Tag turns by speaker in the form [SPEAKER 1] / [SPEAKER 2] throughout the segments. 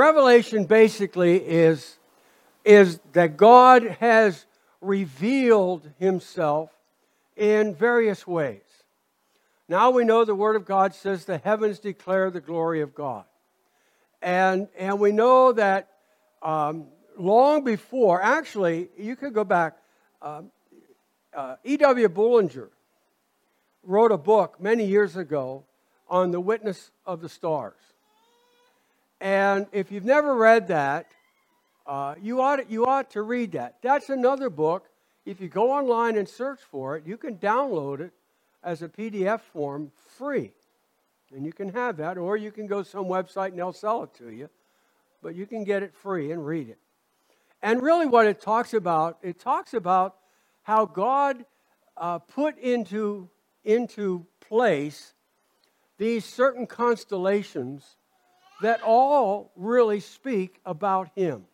[SPEAKER 1] Revelation basically is, is that God has revealed himself in various ways. Now we know the Word of God says the heavens declare the glory of God. And, and we know that um, long before, actually, you could go back, um, uh, E.W. Bullinger wrote a book many years ago on the witness of the stars. And if you've never read that, uh, you, ought to, you ought to read that. That's another book. If you go online and search for it, you can download it as a PDF form free. And you can have that, or you can go some website and they'll sell it to you. But you can get it free and read it. And really, what it talks about, it talks about how God uh, put into, into place these certain constellations that all really speak about him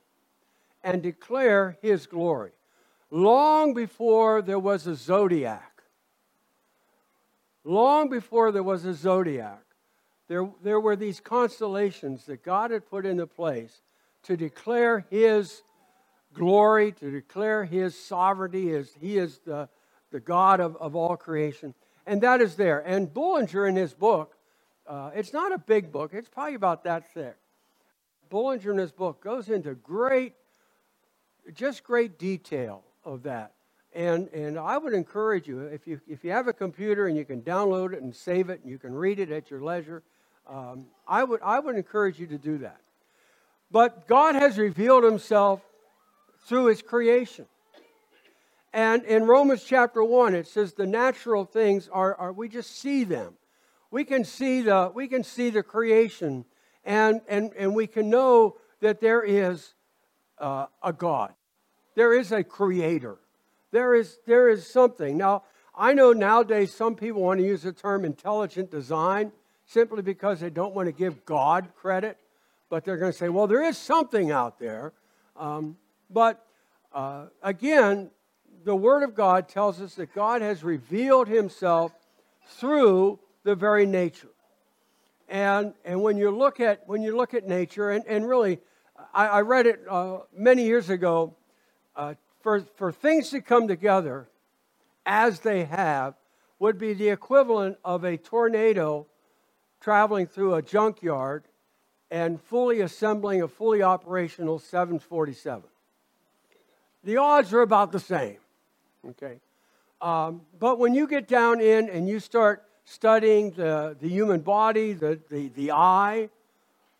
[SPEAKER 1] and declare his glory. Long before there was a zodiac, long before there was a zodiac, there, there were these constellations that God had put into place to declare his glory, to declare his sovereignty, as he is the, the God of, of all creation. And that is there. And Bullinger, in his book, uh, it's not a big book, it's probably about that thick. Bullinger in his book goes into great, just great detail of that. And, and I would encourage you, if you, if you have a computer and you can download it and save it and you can read it at your leisure, um, I, would, I would encourage you to do that. But God has revealed himself through his creation. And in Romans chapter 1, it says the natural things are, are we just see them we can see the, we can see the creation and, and, and we can know that there is uh, a God. There is a creator. There is, there is something. Now, I know nowadays some people want to use the term intelligent design simply because they don't want to give God credit, but they're going to say, well, there is something out there. Um, but uh, again, the Word of God tells us that God has revealed Himself through the very nature. And, and when, you look at, when you look at nature, and, and really, I, I read it uh, many years ago, uh, for, for things to come together as they have would be the equivalent of a tornado traveling through a junkyard and fully assembling a fully operational 747. The odds are about the same, okay? Um, but when you get down in and you start studying the, the human body, the, the, the eye,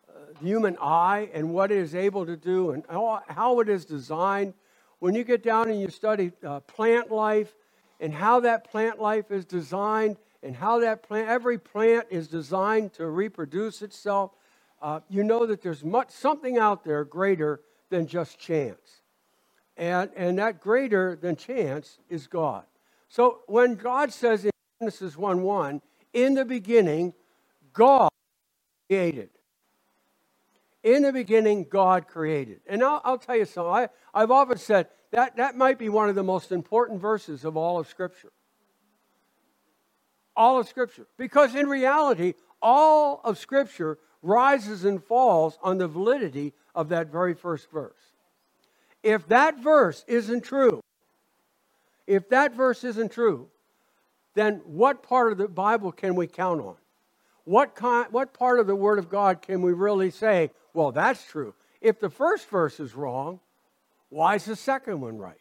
[SPEAKER 1] uh, the human eye, and what it is able to do and how, how it is designed. When you get down and you study uh, plant life and how that plant life is designed and how that plant, every plant is designed to reproduce itself, uh, you know that there's much, something out there greater than just chance. And, and that greater than chance is God. So when God says in Genesis 1 1, in the beginning, God created. In the beginning, God created. And I'll, I'll tell you something. I, I've often said that that might be one of the most important verses of all of Scripture. All of Scripture. Because in reality, all of Scripture rises and falls on the validity of that very first verse. If that verse isn't true, if that verse isn't true, then what part of the Bible can we count on? What, kind, what part of the Word of God can we really say, well, that's true? If the first verse is wrong, why is the second one right?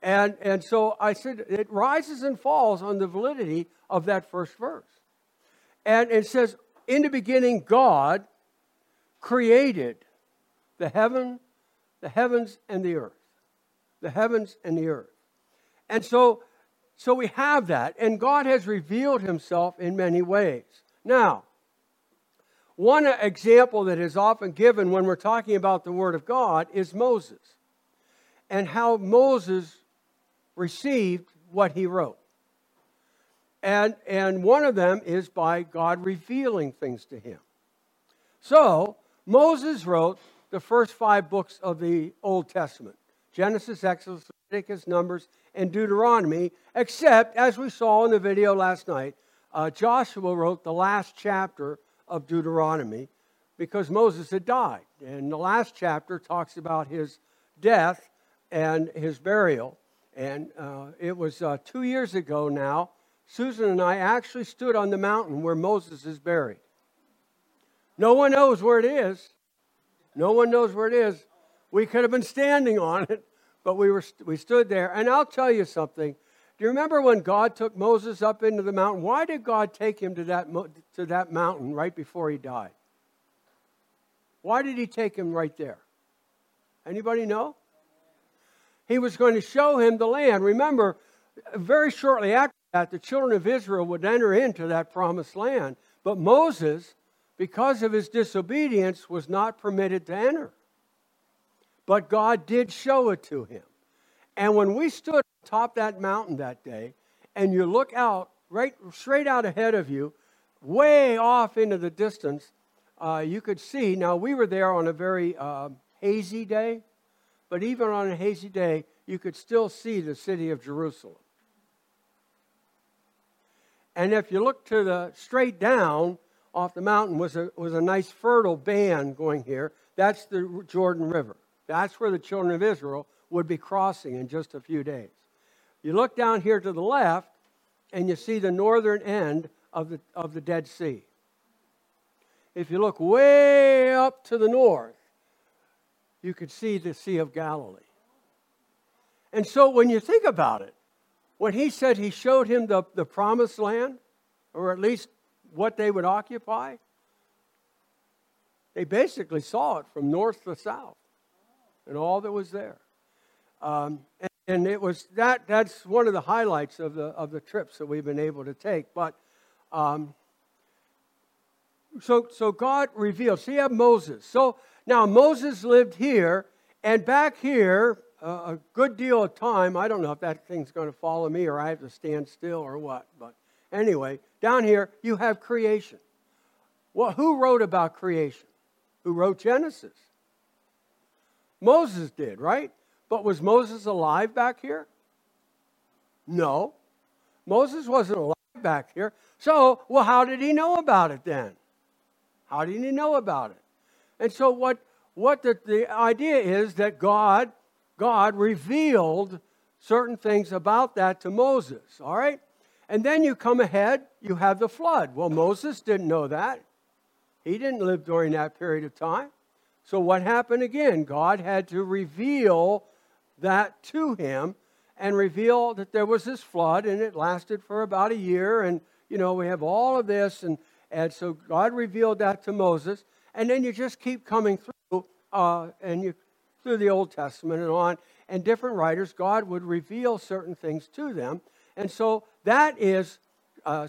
[SPEAKER 1] And, and so I said it rises and falls on the validity of that first verse. And it says, in the beginning, God created the heaven, the heavens, and the earth. the heavens and the earth. And so, so we have that, and God has revealed himself in many ways. Now, one example that is often given when we're talking about the Word of God is Moses and how Moses received what he wrote. And, and one of them is by God revealing things to him. So, Moses wrote the first five books of the Old Testament Genesis, Exodus, Leviticus, Numbers, and Deuteronomy, except, as we saw in the video last night, uh, Joshua wrote the last chapter of Deuteronomy because Moses had died. And the last chapter talks about his death and his burial. And uh, it was uh, two years ago now Susan and I actually stood on the mountain where Moses is buried. No one knows where it is. No one knows where it is. We could have been standing on it, but we, were, we stood there. And I'll tell you something. Do you remember when God took Moses up into the mountain? Why did God take him to that, to that mountain right before he died? Why did he take him right there? Anybody know? He was going to show him the land. Remember, very shortly after that the children of Israel would enter into that promised land. But Moses, because of his disobedience, was not permitted to enter. But God did show it to him. And when we stood atop that mountain that day, and you look out, right straight out ahead of you, way off into the distance, uh, you could see. Now, we were there on a very uh, hazy day, but even on a hazy day, you could still see the city of Jerusalem. And if you look to the straight down off the mountain was a, was a nice fertile band going here. That's the Jordan River. That's where the children of Israel would be crossing in just a few days. You look down here to the left, and you see the northern end of the, of the Dead Sea. If you look way up to the north, you could see the Sea of Galilee. And so when you think about it, when he said he showed him the, the promised land, or at least what they would occupy, they basically saw it from north to south and all that was there. Um, and, and, it was that that's one of the highlights of the, of the trips that we've been able to take. But um, so, so God revealed. So you have Moses. So now Moses lived here, and back here, a good deal of time. I don't know if that thing's going to follow me or I have to stand still or what. But anyway, down here you have creation. Well, who wrote about creation? Who wrote Genesis? Moses did, right? But was Moses alive back here? No. Moses wasn't alive back here. So, well, how did he know about it then? How did he know about it? And so, what, what the, the idea is that God God revealed certain things about that to Moses, all right? And then you come ahead, you have the flood. Well, Moses didn't know that. He didn't live during that period of time. So what happened again? God had to reveal that to him and reveal that there was this flood and it lasted for about a year and you know we have all of this and and so God revealed that to Moses and then you just keep coming through uh, and you through the Old Testament and on, and different writers, God would reveal certain things to them. And so that is a,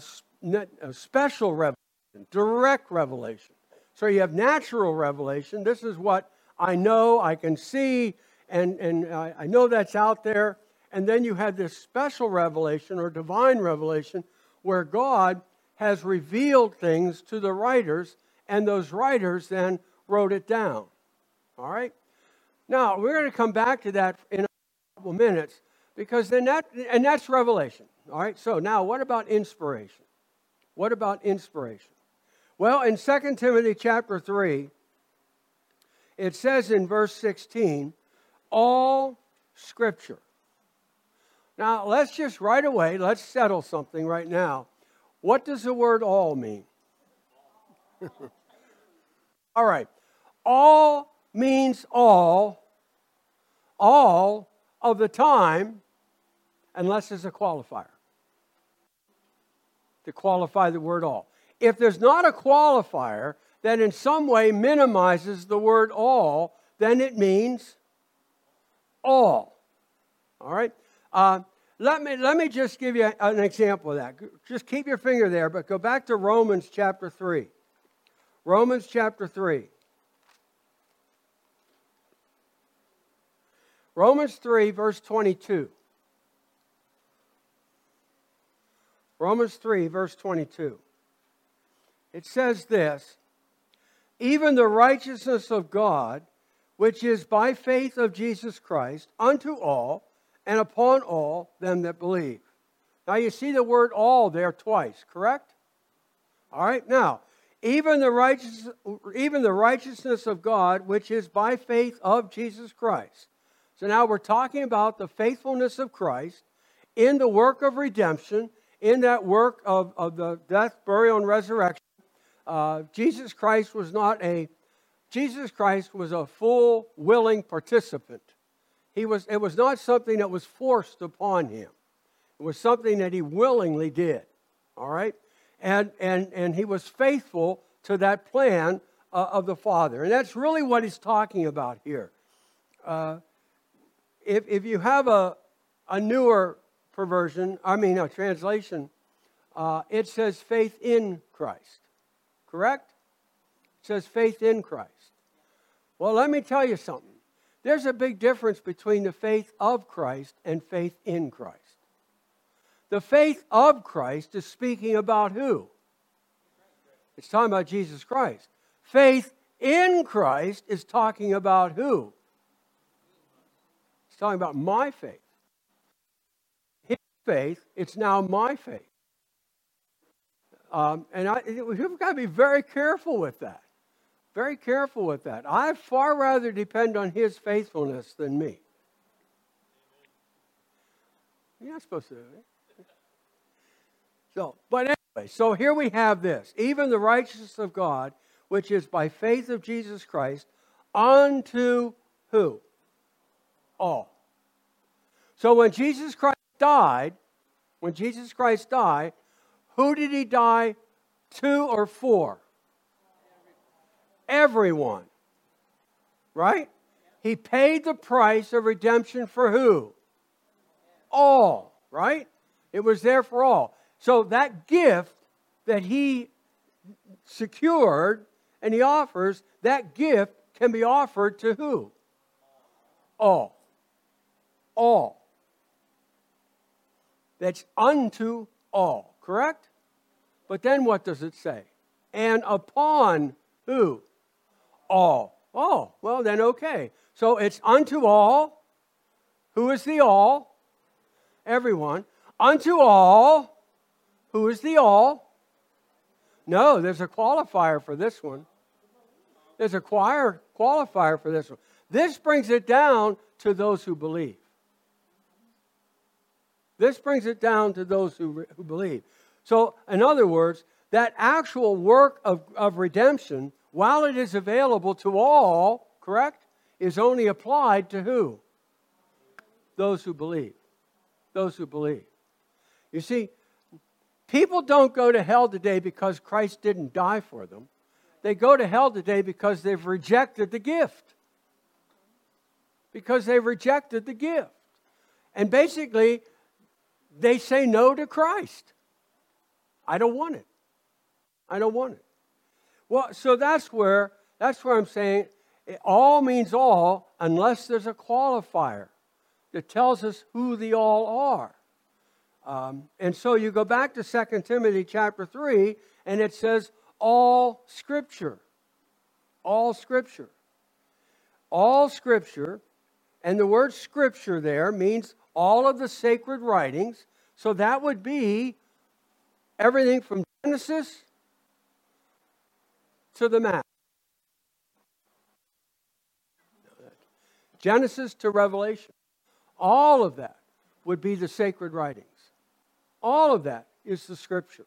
[SPEAKER 1] a special revelation, direct revelation. So you have natural revelation. This is what I know, I can see, and, and I, I know that's out there. And then you have this special revelation or divine revelation where God has revealed things to the writers, and those writers then wrote it down. All right? Now, we're going to come back to that in a couple minutes because then that, and that's revelation. All right, so now what about inspiration? What about inspiration? Well, in 2 Timothy chapter 3, it says in verse 16, all scripture. Now, let's just right away, let's settle something right now. What does the word all mean? all right. All means all, all of the time, unless there's a qualifier to qualify the word all. If there's not a qualifier that in some way minimizes the word all, then it means all. All right? Uh, let, me, let me just give you an example of that. Just keep your finger there, but go back to Romans chapter 3. Romans chapter 3. Romans 3, verse 22. Romans 3, verse 22. It says this Even the righteousness of God, which is by faith of Jesus Christ, unto all and upon all them that believe. Now you see the word all there twice, correct? All right, now, even the, righteous, even the righteousness of God, which is by faith of Jesus Christ. So now we're talking about the faithfulness of Christ in the work of redemption, in that work of, of the death, burial, and resurrection. Uh, Jesus Christ was not a Jesus Christ was a full, willing participant. He was, it was not something that was forced upon him. It was something that he willingly did. All right? And, and, and he was faithful to that plan uh, of the Father. And that's really what he's talking about here. Uh, if, if you have a, a newer perversion, I mean, a translation, uh, it says faith in Christ. Correct? It says faith in Christ. Well, let me tell you something. There's a big difference between the faith of Christ and faith in Christ. The faith of Christ is speaking about who? It's talking about Jesus Christ. Faith in Christ is talking about who? It's talking about my faith. His faith, it's now my faith. Um, and I, we've got to be very careful with that. Very careful with that. I far rather depend on his faithfulness than me. You're not supposed to. So, but anyway, so here we have this. Even the righteousness of God, which is by faith of Jesus Christ, unto who? All. So when Jesus Christ died, when Jesus Christ died, who did he die to or for? everyone. Right? He paid the price of redemption for who? All, right? It was there for all. So that gift that he secured and he offers, that gift can be offered to who? All. All. That's unto all, correct? But then what does it say? And upon who? all. Oh, well, then okay. So it's unto all. Who is the all? Everyone. Unto all. Who is the all? No, there's a qualifier for this one. There's a choir qualifier for this one. This brings it down to those who believe. This brings it down to those who, who believe. So, in other words, that actual work of, of redemption while it is available to all, correct, is only applied to who? Those who believe. Those who believe. You see, people don't go to hell today because Christ didn't die for them. They go to hell today because they've rejected the gift. Because they've rejected the gift. And basically, they say no to Christ. I don't want it. I don't want it. Well, so that's where that's where I'm saying it all means all unless there's a qualifier that tells us who the all are. Um, and so you go back to 2 Timothy chapter 3, and it says all scripture. All scripture. All scripture. And the word scripture there means all of the sacred writings. So that would be everything from Genesis to the map. Genesis to Revelation. All of that would be the sacred writings. All of that is the scripture.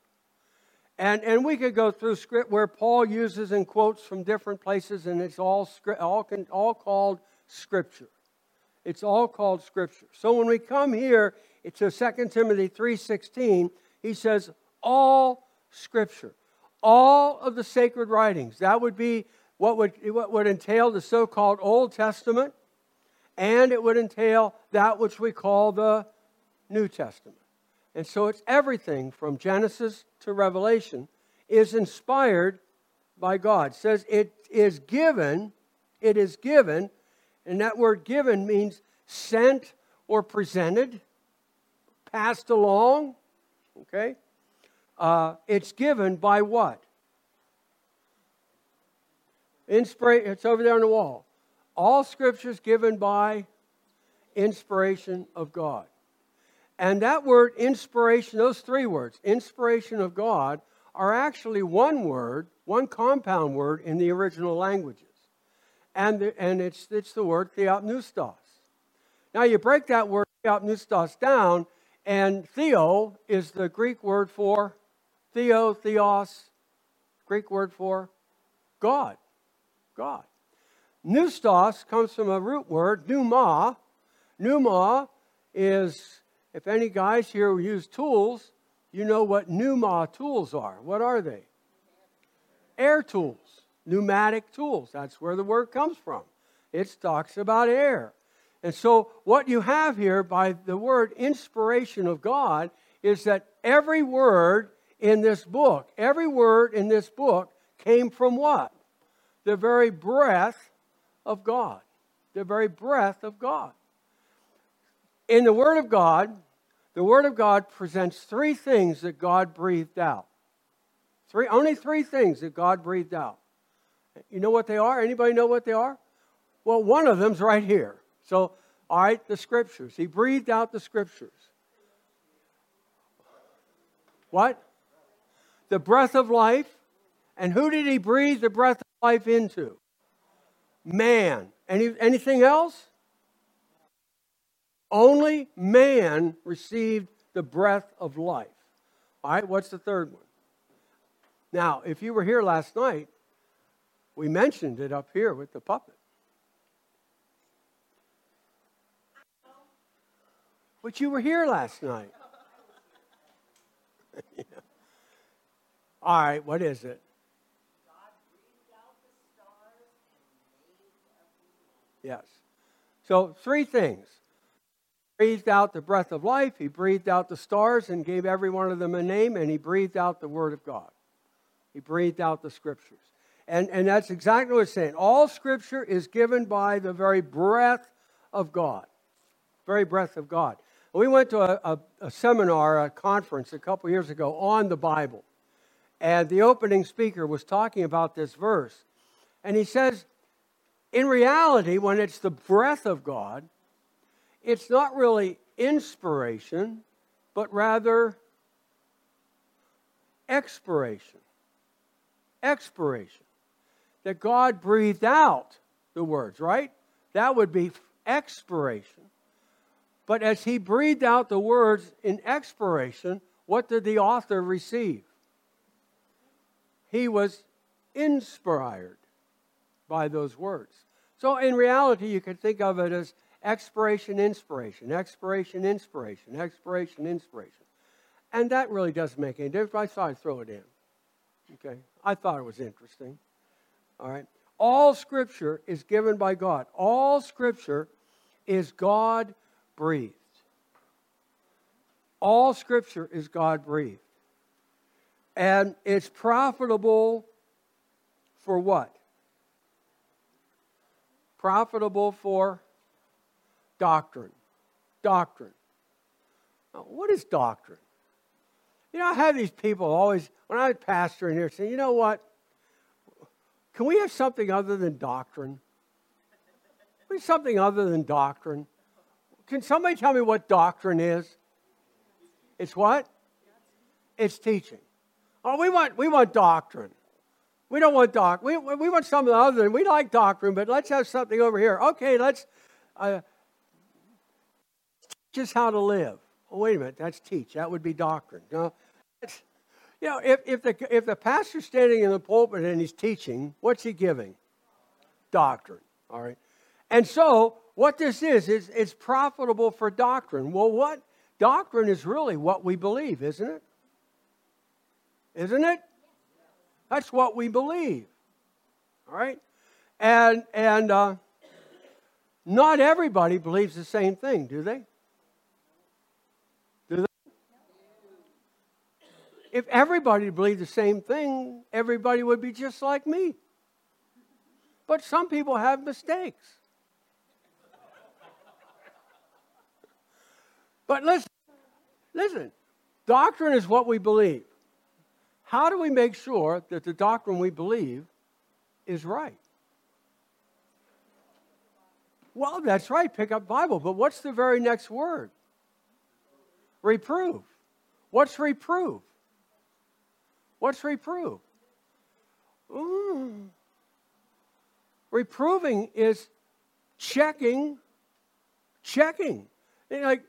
[SPEAKER 1] And, and we could go through script where Paul uses and quotes from different places, and it's all, all, all called scripture. It's all called scripture. So when we come here to 2 Timothy 3.16, he says, all scripture all of the sacred writings. That would be what would, what would entail the so called Old Testament and it would entail that which we call the New Testament. And so it's everything from Genesis to Revelation is inspired by God. It says it is given, it is given, and that word given means sent or presented, passed along, okay? Uh, it's given by what? Inspiration, it's over there on the wall. All scripture is given by inspiration of God. And that word inspiration, those three words, inspiration of God, are actually one word, one compound word in the original languages. And, the, and it's, it's the word theopneustos. Now you break that word theopneustos down, and theo is the Greek word for theo, theos, Greek word for God. God. Neustos comes from a root word, pneuma. Pneuma is, if any guys here use tools, you know what pneuma tools are. What are they? Air tools, pneumatic tools. That's where the word comes from. It talks about air. And so, what you have here by the word inspiration of God is that every word in this book, every word in this book came from what? the very breath of God. The very breath of God. In the Word of God, the Word of God presents three things that God breathed out. Three, only three things that God breathed out. You know what they are? Anybody know what they are? Well, one of them's right here. So, all right, the scriptures. He breathed out the scriptures. What? The breath of life. And who did he breathe the breath of life into? Man. Any, anything else? Only man received the breath of life. All right, what's the third one? Now, if you were here last night, we mentioned it up here with the puppet. But you were here last night. yeah. All right, what is it? Yes. So, three things. He breathed out the breath of life, he breathed out the stars and gave every one of them a name, and he breathed out the word of God. He breathed out the scriptures. And, and that's exactly what it's saying. All scripture is given by the very breath of God. Very breath of God. We went to a, a, a seminar, a conference a couple years ago on the Bible. And the opening speaker was talking about this verse. And he says, in reality, when it's the breath of God, it's not really inspiration, but rather expiration. Expiration. That God breathed out the words, right? That would be expiration. But as he breathed out the words in expiration, what did the author receive? He was inspired by those words. So, in reality, you could think of it as expiration, inspiration, expiration, inspiration, expiration, inspiration. And that really doesn't make any difference. I thought I'd throw it in. Okay? I thought it was interesting. All right? All scripture is given by God. All scripture is God breathed. All scripture is God breathed. And it's profitable for what? profitable for doctrine. Doctrine. Now, what is doctrine? You know, I have these people always, when I was pastoring here, saying, you know what? Can we have something other than doctrine? Can something other than doctrine? Can somebody tell me what doctrine is? It's what? It's teaching. Oh, we want, we want doctrine. We don't want doc. We, we want something other than we like doctrine, but let's have something over here. Okay, let's uh, teach us how to live. Oh, wait a minute, that's teach. That would be doctrine. No, you know, if, if the if the pastor's standing in the pulpit and he's teaching, what's he giving? Doctrine. All right. And so what this is is it's profitable for doctrine. Well, what doctrine is really what we believe, isn't it? Isn't it? That's what we believe. All right? And, and uh, not everybody believes the same thing, do they? Do they? If everybody believed the same thing, everybody would be just like me. But some people have mistakes. But listen, listen, doctrine is what we believe. How do we make sure that the doctrine we believe is right? Well, that's right, pick up Bible. But what's the very next word? Reprove. What's reprove? What's reprove? Mm. Reproving is checking, checking. like,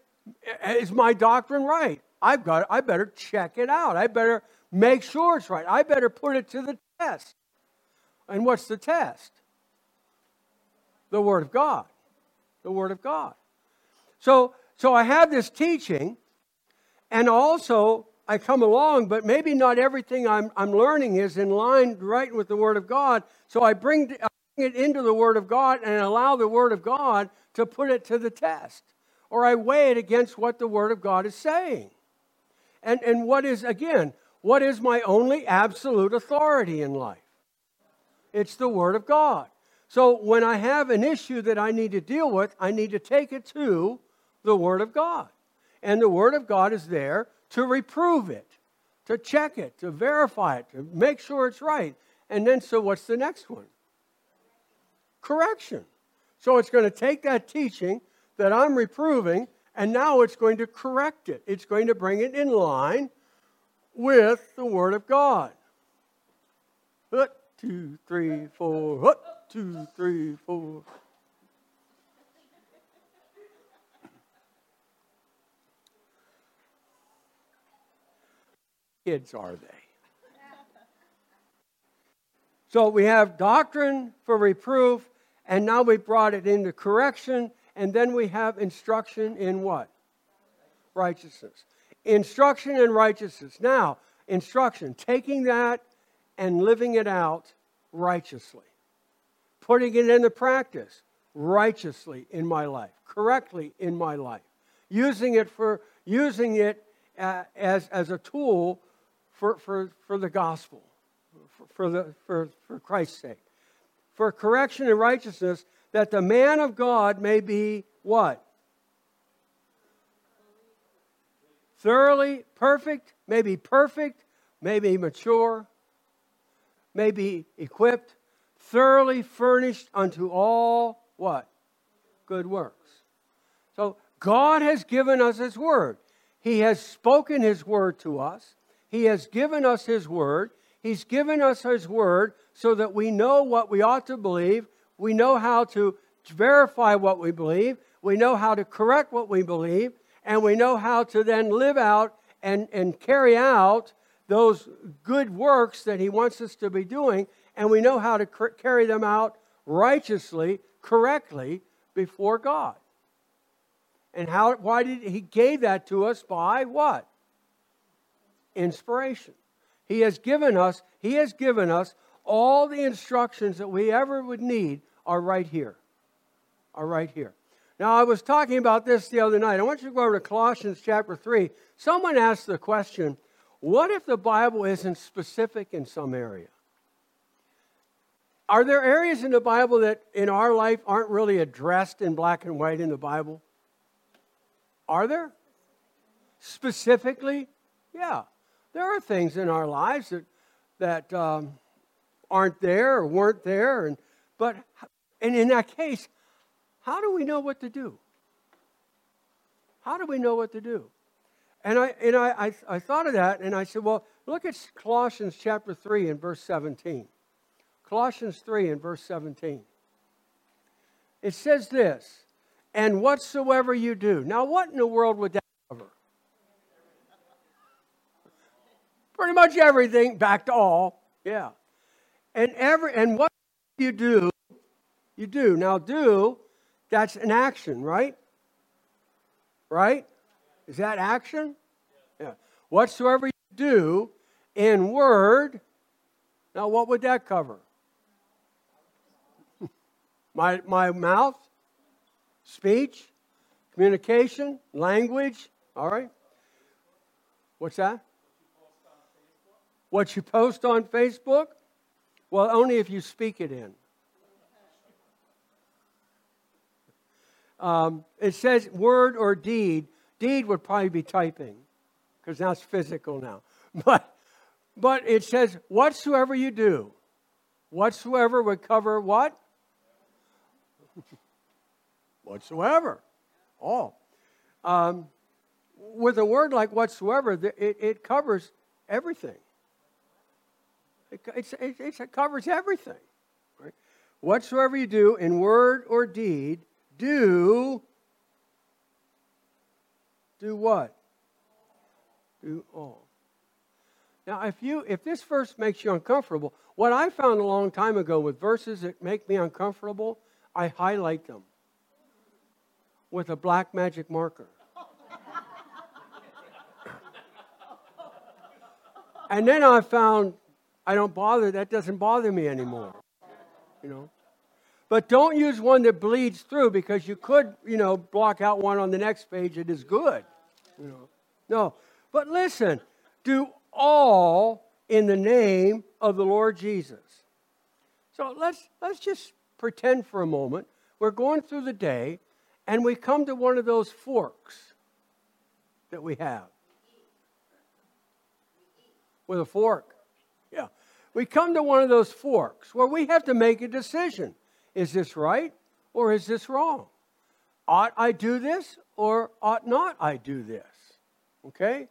[SPEAKER 1] is my doctrine right? I've got. I better check it out. I better make sure it's right. I better put it to the test. And what's the test? The Word of God. The Word of God. So, so I have this teaching, and also I come along, but maybe not everything I'm, I'm learning is in line right with the Word of God. So I bring, I bring it into the Word of God and allow the Word of God to put it to the test. Or I weigh it against what the Word of God is saying. And, and what is, again, what is my only absolute authority in life? It's the Word of God. So when I have an issue that I need to deal with, I need to take it to the Word of God. And the Word of God is there to reprove it, to check it, to verify it, to make sure it's right. And then, so what's the next one? Correction. So it's going to take that teaching that I'm reproving, and now it's going to correct it. It's going to bring it in line with the Word of God. Hut, two, three, four. Hut, two, three, four. Kids are they? So we have doctrine for reproof, and now we brought it into correction, and then we have instruction in what? Righteousness instruction in righteousness. Now, instruction, taking that and living it out righteously, putting it into practice righteously in my life, correctly in my life, using it for using it uh, as, as a tool for, for, for the gospel, for, for, the, for, for Christ's sake, for correction and righteousness, that the man of God may be what? thoroughly perfect, maybe perfect, maybe mature, maybe equipped, thoroughly furnished unto all what? Good works. So God has given us His Word. He has spoken His Word to us. He has given us His Word. He's given us His Word so that we know what we ought to believe. We know how to verify what we believe. We know how to correct what we believe and we know how to then live out and, and carry out those good works that He wants us to be doing, and we know how to cr- carry them out righteously, correctly before God. And how, why did He gave that to us by what? Inspiration. He has given us, He has given us all the instructions that we ever would need are right here. Are right here. Now, I was talking about this the other night. I want you to go over to Colossians chapter 3. Someone asked the question what if the Bible isn't specific in some area? Are there areas in the Bible that in our life aren't really addressed in black and white in the Bible? Are there? Specifically? Yeah. There are things in our lives that, that um, aren't there or weren't there. And, but, and in that case, how do we know what to do? How do we know what to do? And I, and I, I, I thought of that and I said, well, look at Colossians chapter 3 and verse 17. Colossians 3 and verse 17. It says this, and whatsoever you do. Now, what in the world would that cover? Pretty much everything, back to all. Yeah. And every and what you do, you do. Now do that's an action, right? Right? Is that action? Yeah. Whatsoever you do in word, now what would that cover? my, my mouth? Speech, communication, language. All right. What's that? What you post on Facebook? Well, only if you speak it in. Um, it says word or deed. Deed would probably be typing because that's physical now. But, but it says whatsoever you do. Whatsoever would cover what? whatsoever. All. Um, with a word like whatsoever, it, it covers everything. It, it, it covers everything. Right? Whatsoever you do in word or deed, do do what? Do all. Now, if you if this verse makes you uncomfortable, what I found a long time ago with verses that make me uncomfortable, I highlight them with a black magic marker. and then I found I don't bother, that doesn't bother me anymore. You know? But don't use one that bleeds through because you could, you know, block out one on the next page that is good. You know. No. But listen, do all in the name of the Lord Jesus. So let's let's just pretend for a moment we're going through the day and we come to one of those forks that we have. With a fork. We come to one of those forks where we have to make a decision. Is this right or is this wrong? Ought I do this or ought not I do this? Okay?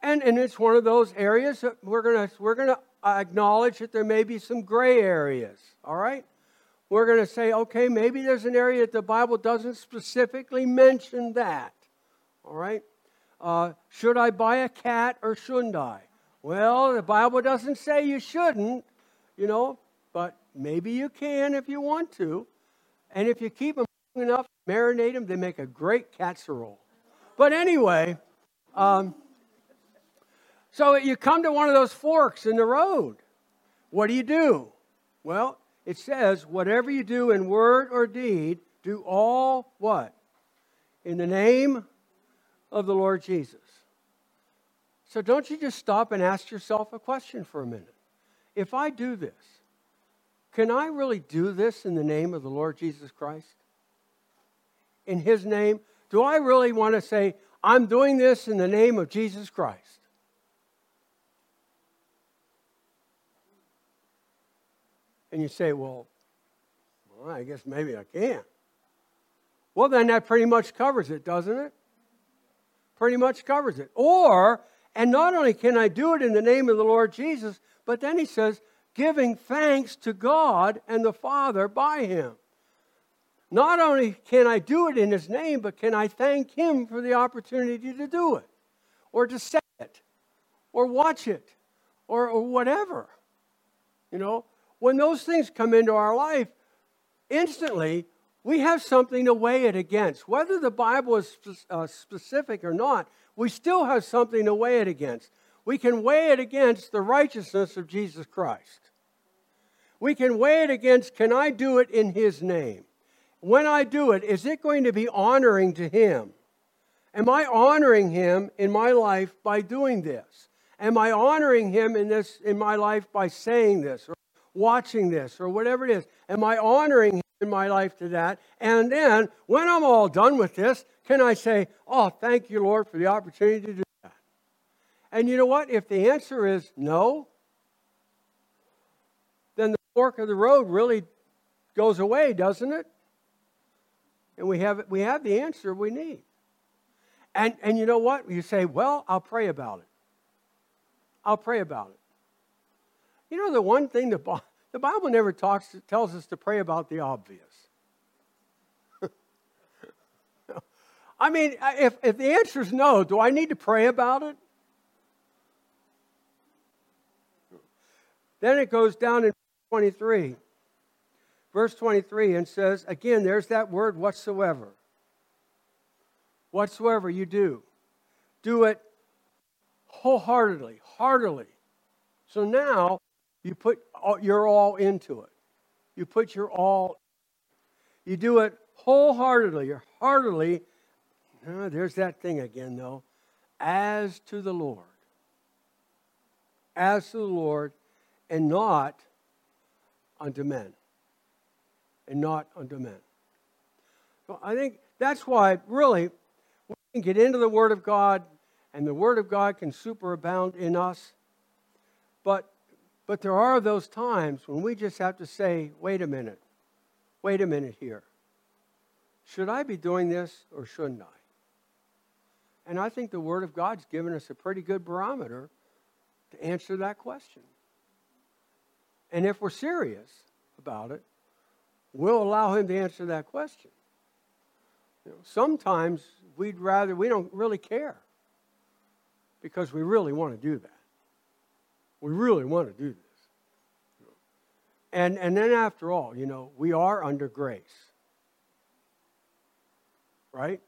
[SPEAKER 1] And, and it's one of those areas that we're to we're to acknowledge that there may be some gray areas. All right? We're going to say, okay, maybe there's an area that the Bible doesn't specifically mention that. All right? Uh, should I buy a cat or shouldn't I? Well, the Bible doesn't say you shouldn't, you know, but maybe you can if you want to. And if you keep them long enough, marinate them, they make a great casserole. But anyway, um, so you come to one of those forks in the road. What do you do? Well, it says, whatever you do in word or deed, do all what? In the name of the Lord Jesus. So don't you just stop and ask yourself a question for a minute. If I do this, can I really do this in the name of the Lord Jesus Christ? In His name? Do I really want to say, I'm doing this in the name of Jesus Christ? And you say, well, well, I guess maybe I can. Well, then that pretty much covers it, doesn't it? Pretty much covers it. Or, and not only can I do it in the name of the Lord Jesus, but then he says, giving thanks to God and the Father by Him. Not only can I do it in His name, but can I thank Him for the opportunity to do it, or to say it, or watch it, or, or whatever. You know, when those things come into our life, instantly we have something to weigh it against. Whether the Bible is uh, specific or not, we still have something to weigh it against. We can weigh it against the righteousness of Jesus Christ we can weigh it against can I do it in His name? When I do it, is it going to be honoring to Him? Am I honoring Him in my life by doing this? Am I honoring Him in this in my life by saying this or watching this or whatever it is? Am I honoring Him in my life to that? And then when I'm all done with this, can I say, Oh, thank you, Lord, for the opportunity to do that? And you know what? If the answer is no, then the fork of the road really goes away, doesn't it? And we have, we have the answer we need. And, and you know what? You say, well, I'll pray about it. I'll pray about it. You know, the one thing the, the Bible never talks, tells us to pray about the obvious. I mean, if, if the answer is no, do I need to pray about it? Then it goes down in 23. Verse 23 and says, again, there's that word whatsoever. Whatsoever you do, do it wholeheartedly, heartily. So now you put your all into it. You put your all. You do it wholeheartedly or heartily. Oh, there's that thing again, though. As to the Lord. As to the Lord, and not unto men. And not unto men. So I think that's why, really, we can get into the Word of God, and the Word of God can superabound in us. But, but there are those times when we just have to say, wait a minute, wait a minute here. Should I be doing this or shouldn't I? And I think the Word of God's given us a pretty good barometer to answer that question. And if we're serious about it, we'll allow Him to answer that question. You know, sometimes we'd rather, we don't really care because we really want to do that. We really want to do this. And, and then after all, you know, we are under grace. Right?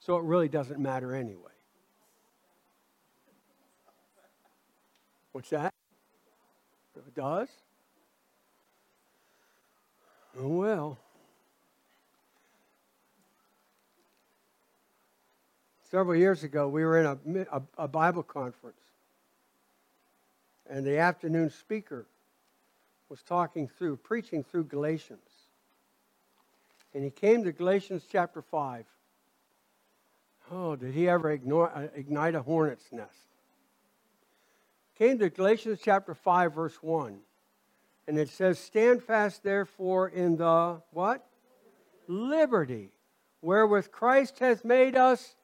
[SPEAKER 1] So it really doesn't matter anyway. What's that? It does? Oh, well. Several years ago, we were in a, a, a Bible conference, and the afternoon speaker was talking through, preaching through Galatians. And he came to Galatians chapter 5. Oh, did he ever ignore, uh, ignite a hornet's nest? Came to Galatians chapter 5, verse 1. And it says, Stand fast, therefore, in the what? Liberty, wherewith Christ has made us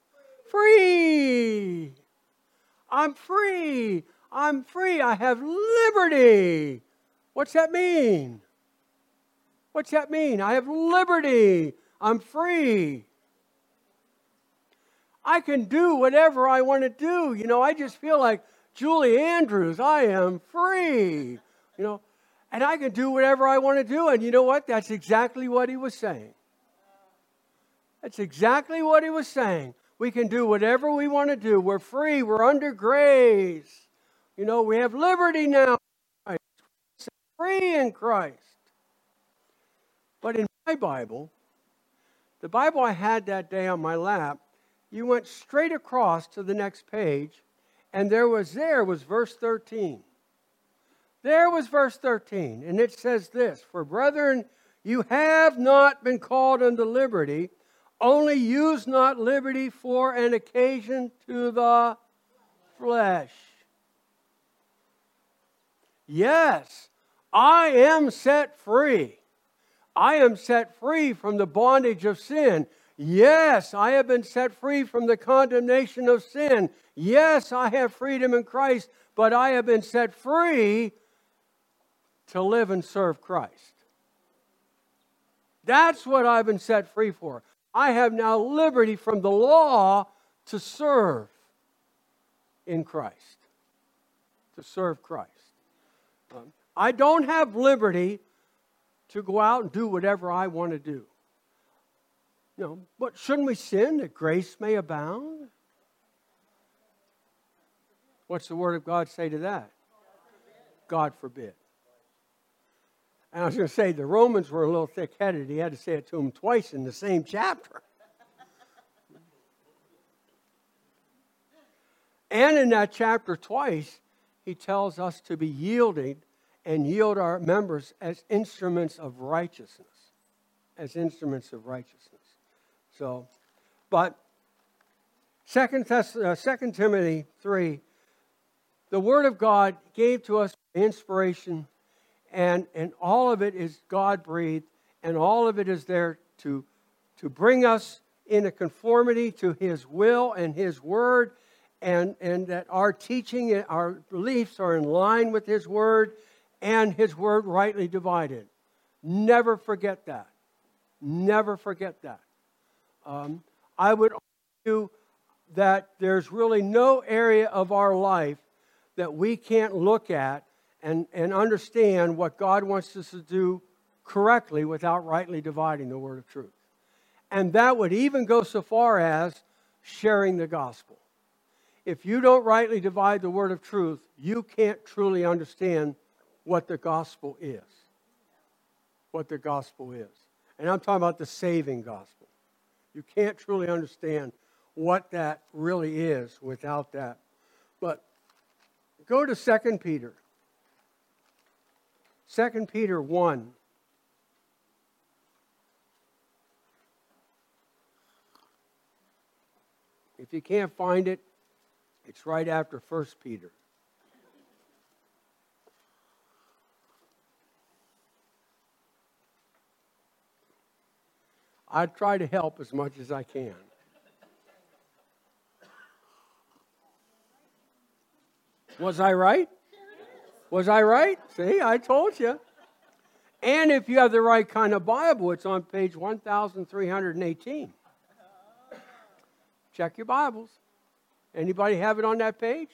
[SPEAKER 1] free. I'm free. I'm free. I have liberty. What's that mean? What's that mean? I have liberty. I'm free. I can do whatever I want to do. You know, I just feel like Julie Andrews. I am free. You know, and I can do whatever I want to do. And you know what? That's exactly what he was saying. That's exactly what he was saying. We can do whatever we want to do. We're free. We're under grace. You know, we have liberty now. Free in Christ. But in my Bible, the Bible I had that day on my lap, you went straight across to the next page, and there was there was verse 13. There was verse 13, and it says this For brethren, you have not been called unto liberty, only use not liberty for an occasion to the flesh. Yes, I am set free. I am set free from the bondage of sin. Yes, I have been set free from the condemnation of sin. Yes, I have freedom in Christ, but I have been set free to live and serve Christ. That's what I've been set free for. I have now liberty from the law to serve in Christ. To serve Christ. I don't have liberty to go out and do whatever I want to do. You know, but shouldn't we sin that grace may abound? What's the Word of God say to that? God forbid. And I was going to say the Romans were a little thick headed. He had to say it to them twice in the same chapter. and in that chapter, twice, he tells us to be yielding and yield our members as instruments of righteousness. As instruments of righteousness. So, but 2 Thess- uh, 2 Timothy 3, the Word of God gave to us inspiration, and, and all of it is God breathed, and all of it is there to, to bring us into conformity to His will and His Word, and, and that our teaching and our beliefs are in line with His Word and his word rightly divided. Never forget that. Never forget that. Um, I would argue that there's really no area of our life that we can't look at and, and understand what God wants us to do correctly without rightly dividing the word of truth. And that would even go so far as sharing the gospel. If you don't rightly divide the word of truth, you can't truly understand what the gospel is. What the gospel is. And I'm talking about the saving gospel. You can't truly understand what that really is without that. But go to 2 Peter. 2 Peter 1. If you can't find it, it's right after 1 Peter. I try to help as much as I can. Was I right? Was I right? See, I told you. And if you have the right kind of Bible, it's on page 1318. Check your Bibles. Anybody have it on that page?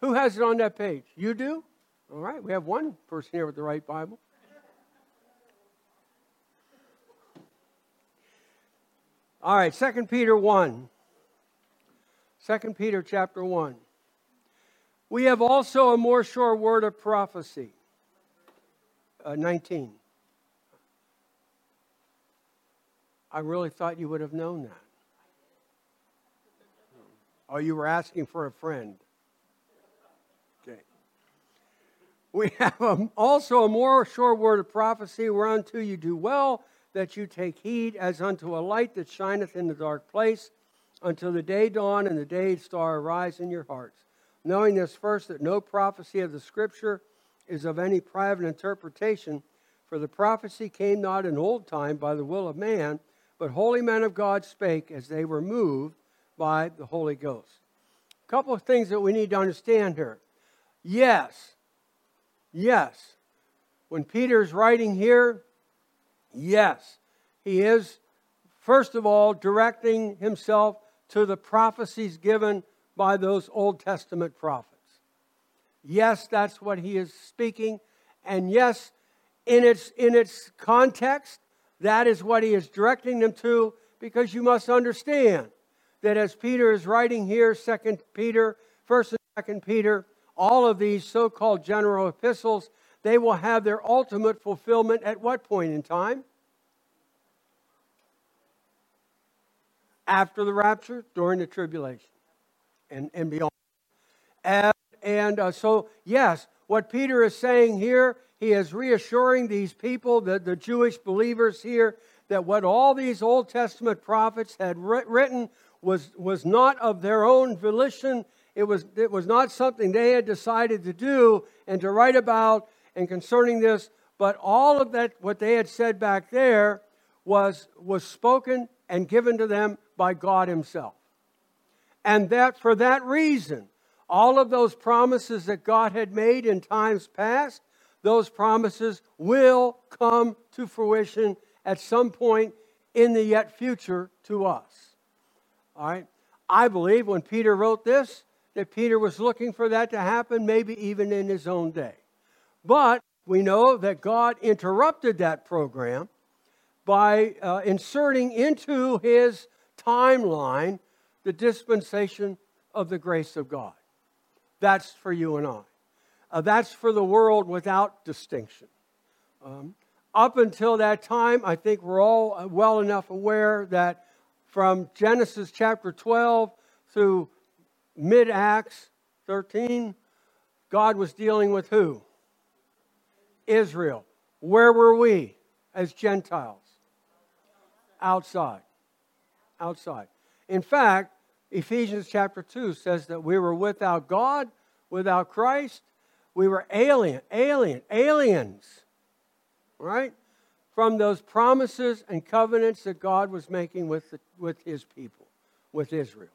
[SPEAKER 1] Who has it on that page? You do? All right, we have one person here with the right Bible. All right, 2 Peter 1. 2 Peter chapter 1. We have also a more sure word of prophecy. Uh, 19. I really thought you would have known that. Oh, you were asking for a friend. Okay. We have a, also a more sure word of prophecy whereunto you do well that you take heed as unto a light that shineth in the dark place until the day dawn and the day star arise in your hearts. Knowing this first, that no prophecy of the Scripture is of any private interpretation, for the prophecy came not in old time by the will of man, but holy men of God spake as they were moved by the Holy Ghost. A couple of things that we need to understand here. Yes, yes, when Peter's writing here, Yes, he is, first of all, directing himself to the prophecies given by those Old Testament prophets. Yes, that's what he is speaking. And yes, in its, in its context, that is what he is directing them to, because you must understand that as Peter is writing here, Second Peter, First and Second Peter, all of these so-called general epistles, they will have their ultimate fulfillment at what point in time? After the rapture, during the tribulation, and, and beyond. And, and uh, so, yes, what Peter is saying here, he is reassuring these people, the, the Jewish believers here, that what all these Old Testament prophets had written was, was not of their own volition. It was, it was not something they had decided to do and to write about and concerning this, but all of that, what they had said back there, was, was spoken and given to them by God Himself. And that for that reason, all of those promises that God had made in times past, those promises will come to fruition at some point in the yet future to us. All right? I believe when Peter wrote this, that Peter was looking for that to happen, maybe even in his own day. But we know that God interrupted that program by uh, inserting into his timeline the dispensation of the grace of God. That's for you and I. Uh, that's for the world without distinction. Um, up until that time, I think we're all uh, well enough aware that from Genesis chapter 12 through mid Acts 13, God was dealing with who? Israel. Where were we as Gentiles? Outside. Outside. In fact, Ephesians chapter 2 says that we were without God, without Christ. We were alien, alien, aliens, right? From those promises and covenants that God was making with, the, with his people, with Israel.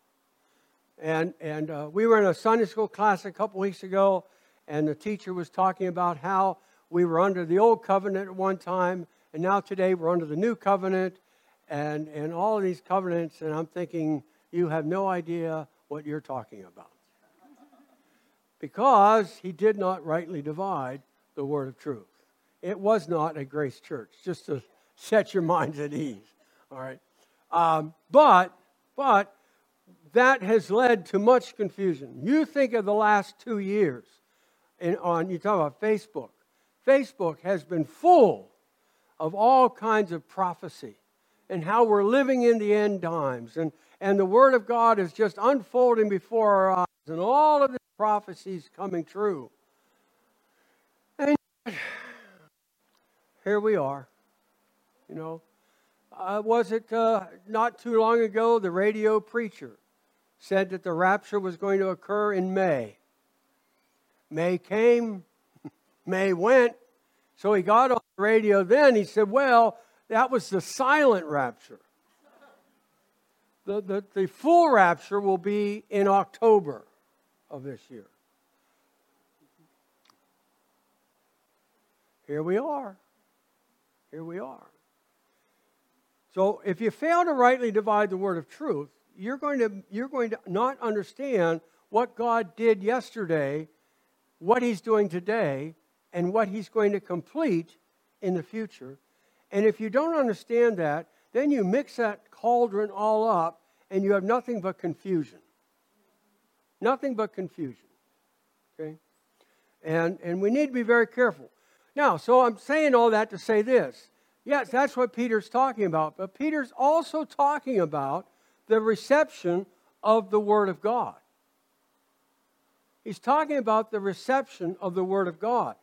[SPEAKER 1] And, and uh, we were in a Sunday school class a couple weeks ago, and the teacher was talking about how we were under the old covenant at one time, and now today we're under the new covenant, and, and all of these covenants, and I'm thinking, you have no idea what you're talking about. Because he did not rightly divide the word of truth. It was not a grace church, just to set your minds at ease. All right. Um, but, but that has led to much confusion. You think of the last two years in, on, you talk about Facebook. Facebook has been full of all kinds of prophecy and how we're living in the end times. And, and the Word of God is just unfolding before our eyes, and all of the prophecies coming true. And here we are. You know, uh, was it uh, not too long ago the radio preacher said that the rapture was going to occur in May? May came, May went, so he got on the radio then. He said, Well, that was the silent rapture. The, the, the full rapture will be in October of this year. Here we are. Here we are. So if you fail to rightly divide the word of truth, you're going to, you're going to not understand what God did yesterday, what he's doing today, and what he's going to complete in the future. And if you don't understand that, then you mix that cauldron all up and you have nothing but confusion. Nothing but confusion. Okay? And, and we need to be very careful. Now, so I'm saying all that to say this. Yes, that's what Peter's talking about. But Peter's also talking about the reception of the Word of God. He's talking about the reception of the Word of God.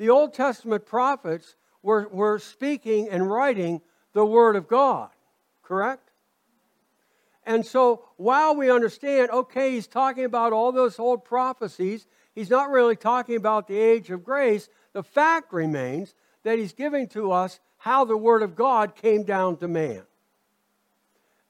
[SPEAKER 1] The Old Testament prophets were, were speaking and writing the Word of God, correct? And so while we understand, okay, he's talking about all those old prophecies, he's not really talking about the age of grace. The fact remains that he's giving to us how the Word of God came down to man.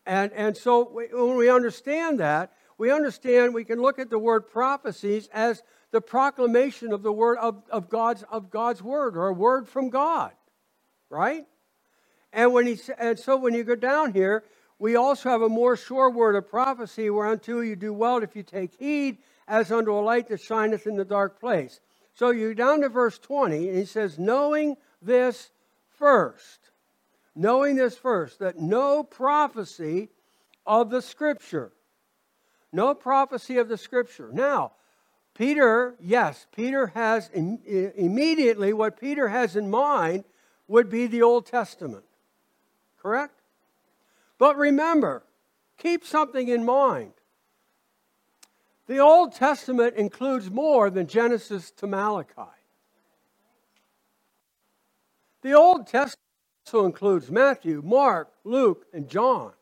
[SPEAKER 1] And, and so when we understand that, we understand we can look at the word prophecies as the proclamation of the word of, of, God's, of God's word or a word from God, right? And, when he, and so when you go down here, we also have a more sure word of prophecy, whereunto you do well if you take heed, as unto a light that shineth in the dark place. So you're down to verse 20, and he says, Knowing this first, knowing this first, that no prophecy of the Scripture, no prophecy of the Scripture. Now, Peter, yes, Peter has immediately what Peter has in mind would be the Old Testament. Correct? But remember, keep something in mind. The Old Testament includes more than Genesis to Malachi. The Old Testament also includes Matthew, Mark, Luke, and John.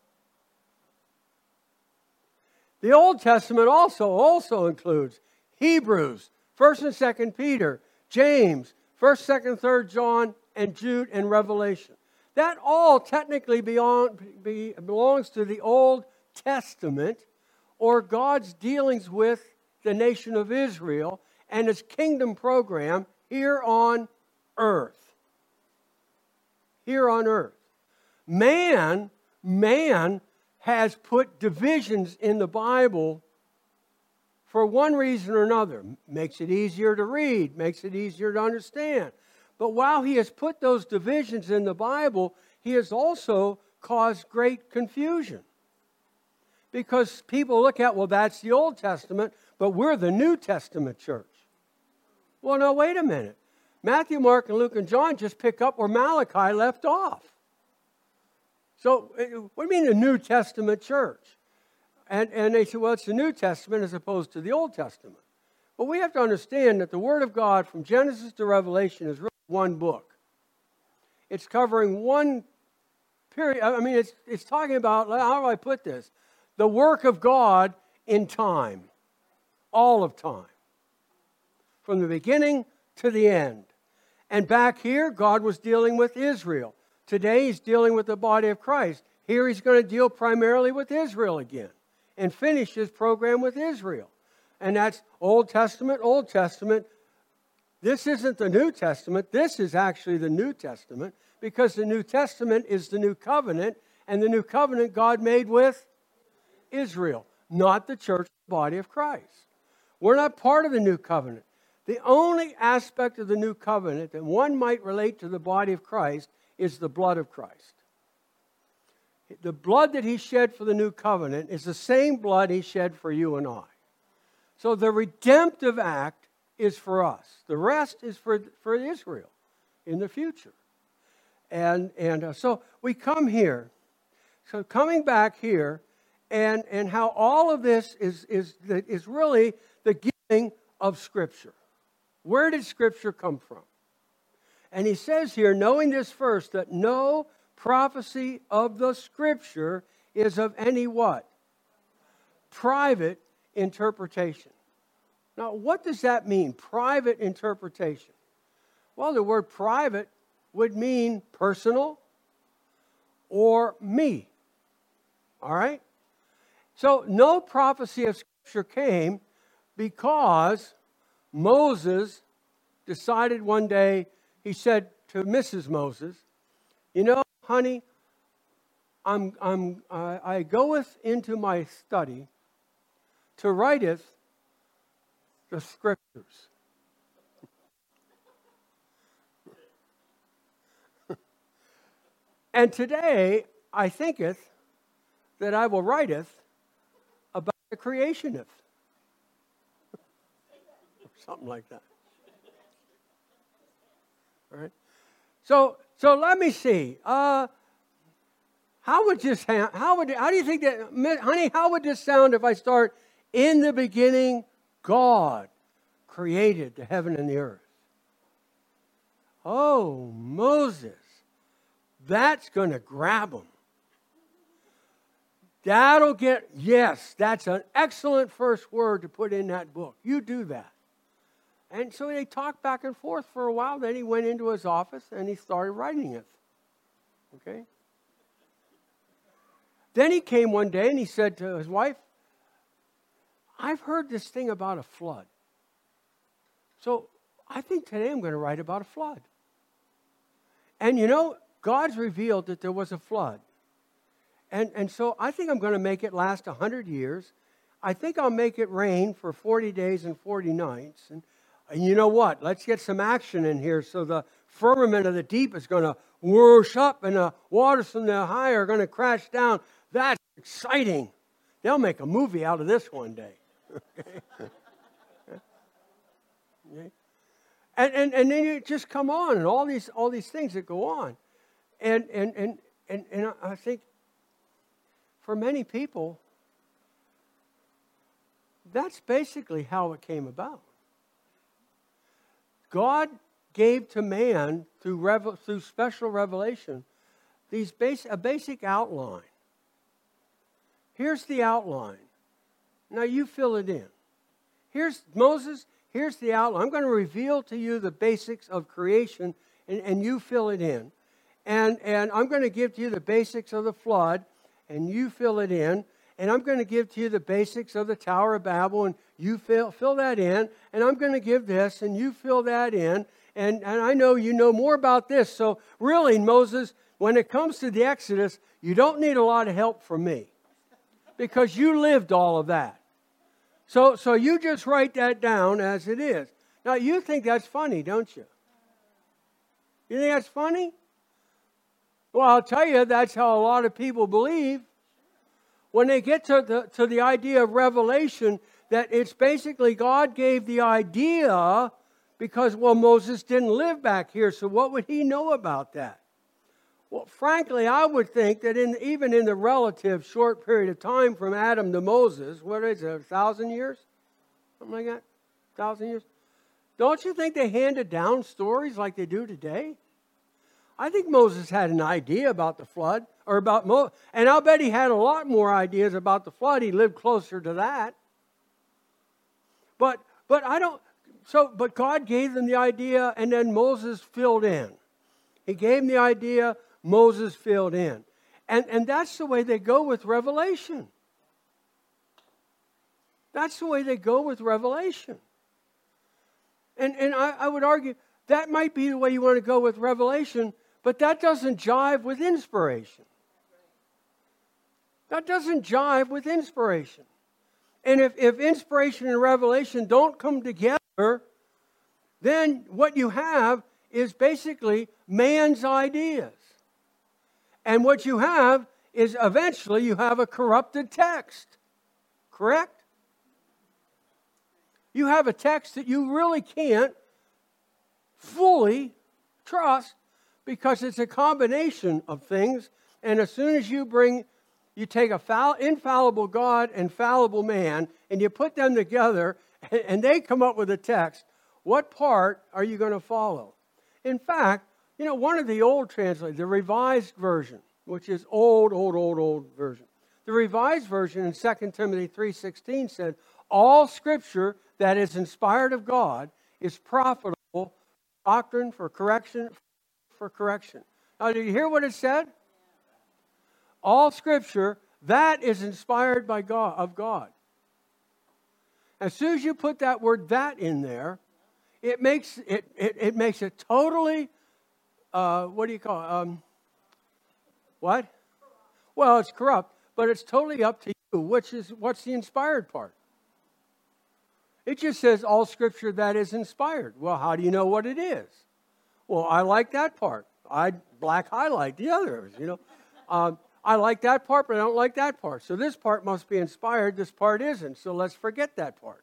[SPEAKER 1] The Old Testament also also includes Hebrews, 1st and 2nd Peter, James, 1st, 2nd, 3rd John, and Jude and Revelation. That all technically beyond, be, belongs to the Old Testament or God's dealings with the nation of Israel and his kingdom program here on earth. Here on earth. Man, man has put divisions in the Bible for one reason or another. Makes it easier to read, makes it easier to understand. But while he has put those divisions in the Bible, he has also caused great confusion. Because people look at, well, that's the Old Testament, but we're the New Testament church. Well, no, wait a minute. Matthew, Mark, and Luke, and John just pick up where Malachi left off. So, eh, what do you mean the New Testament church? And, and they say, well, it's the New Testament as opposed to the Old Testament. But we have to understand that the Word of God from Genesis to Revelation is really one book. It's covering one period. I mean, it's, it's talking about, how do I put this? The work of God in time, all of time, from the beginning to the end. And back here, God was dealing with Israel. Today, he's dealing with the body of Christ. Here, he's going to deal primarily with Israel again and finish his program with Israel. And that's Old Testament, Old Testament, this isn't the New Testament. This is actually the New Testament because the New Testament is the new covenant, and the new covenant God made with Israel, not the church body of Christ. We're not part of the new covenant. The only aspect of the new covenant that one might relate to the body of Christ is the blood of Christ. The blood that he shed for the new covenant is the same blood he shed for you and I. So the redemptive act is for us. The rest is for, for Israel in the future. And, and uh, so we come here. So coming back here, and, and how all of this is, is, is really the giving of Scripture. Where did Scripture come from? And he says here, knowing this first, that no prophecy of the Scripture is of any what? Private interpretation. Now, what does that mean? Private interpretation. Well, the word private would mean personal or me. All right? So, no prophecy of Scripture came because Moses decided one day, he said to Mrs. Moses, You know, honey, I'm, I'm, I goeth into my study to writeth the scriptures. and today I thinketh that I will writeth about the creationeth. Something like that. All right? So, so let me see. Uh, how would this how would how do you think that honey how would this sound if I start in the beginning God created the heaven and the earth. Oh Moses that's going to grab them that'll get yes that's an excellent first word to put in that book. You do that and so they talked back and forth for a while. Then he went into his office and he started writing it. Okay? Then he came one day and he said to his wife, I've heard this thing about a flood. So I think today I'm going to write about a flood. And you know, God's revealed that there was a flood. And, and so I think I'm going to make it last 100 years. I think I'll make it rain for 40 days and 40 nights. And and you know what? Let's get some action in here so the firmament of the deep is going to whoosh up and the waters from the high are going to crash down. That's exciting. They'll make a movie out of this one day. And, and, and then you just come on and all these, all these things that go on. And, and, and, and, and I think for many people, that's basically how it came about. God gave to man through, revel- through special revelation these base- a basic outline. Here's the outline. Now you fill it in. Here's Moses, here's the outline. I'm going to reveal to you the basics of creation, and, and you fill it in. And, and I'm going to give to you the basics of the flood, and you fill it in and I'm going to give to you the basics of the Tower of Babel, and you fill, fill that in, and I'm going to give this, and you fill that in, and, and I know you know more about this. So, really, Moses, when it comes to the Exodus, you don't need a lot of help from me because you lived all of that. So, so you just write that down as it is. Now, you think that's funny, don't you? You think that's funny? Well, I'll tell you, that's how a lot of people believe when they get to the, to the idea of revelation, that it's basically God gave the idea because, well, Moses didn't live back here, so what would he know about that? Well, frankly, I would think that in, even in the relative short period of time from Adam to Moses, what is it, a thousand years? Something like that? A thousand years? Don't you think they handed down stories like they do today? I think Moses had an idea about the flood or about Mo, and I'll bet he had a lot more ideas about the flood. He lived closer to that. But but I don't so but God gave them the idea and then Moses filled in. He gave them the idea, Moses filled in. And and that's the way they go with revelation. That's the way they go with revelation. And and I, I would argue that might be the way you want to go with revelation but that doesn't jive with inspiration. That doesn't jive with inspiration. And if, if inspiration and revelation don't come together, then what you have is basically man's ideas. And what you have is eventually you have a corrupted text. Correct? You have a text that you really can't fully trust because it's a combination of things. And as soon as you bring, you take a foul, infallible God and fallible man, and you put them together, and, they come up with a text, what part are you going to follow? In fact, you know, one of the old translators, the Revised Version, which is old, old, old, old version. The Revised Version in 2 Timothy 3.16 said, all scripture that is inspired of God is profitable for doctrine, for correction, for correction. Now, do you hear what it said? All scripture that is inspired by God of God. As soon as you put that word that in there, it makes it, it, it makes it totally uh, what do you call it? Um, what? Well, it's corrupt, but it's totally up to you. Which is what's the inspired part? It just says all scripture that is inspired. Well, how do you know what it is? Well, I like that part. I black highlight the others, you know. Um, I like that part, but I don't like that part. So this part must be inspired, this part isn't. So let's forget that part.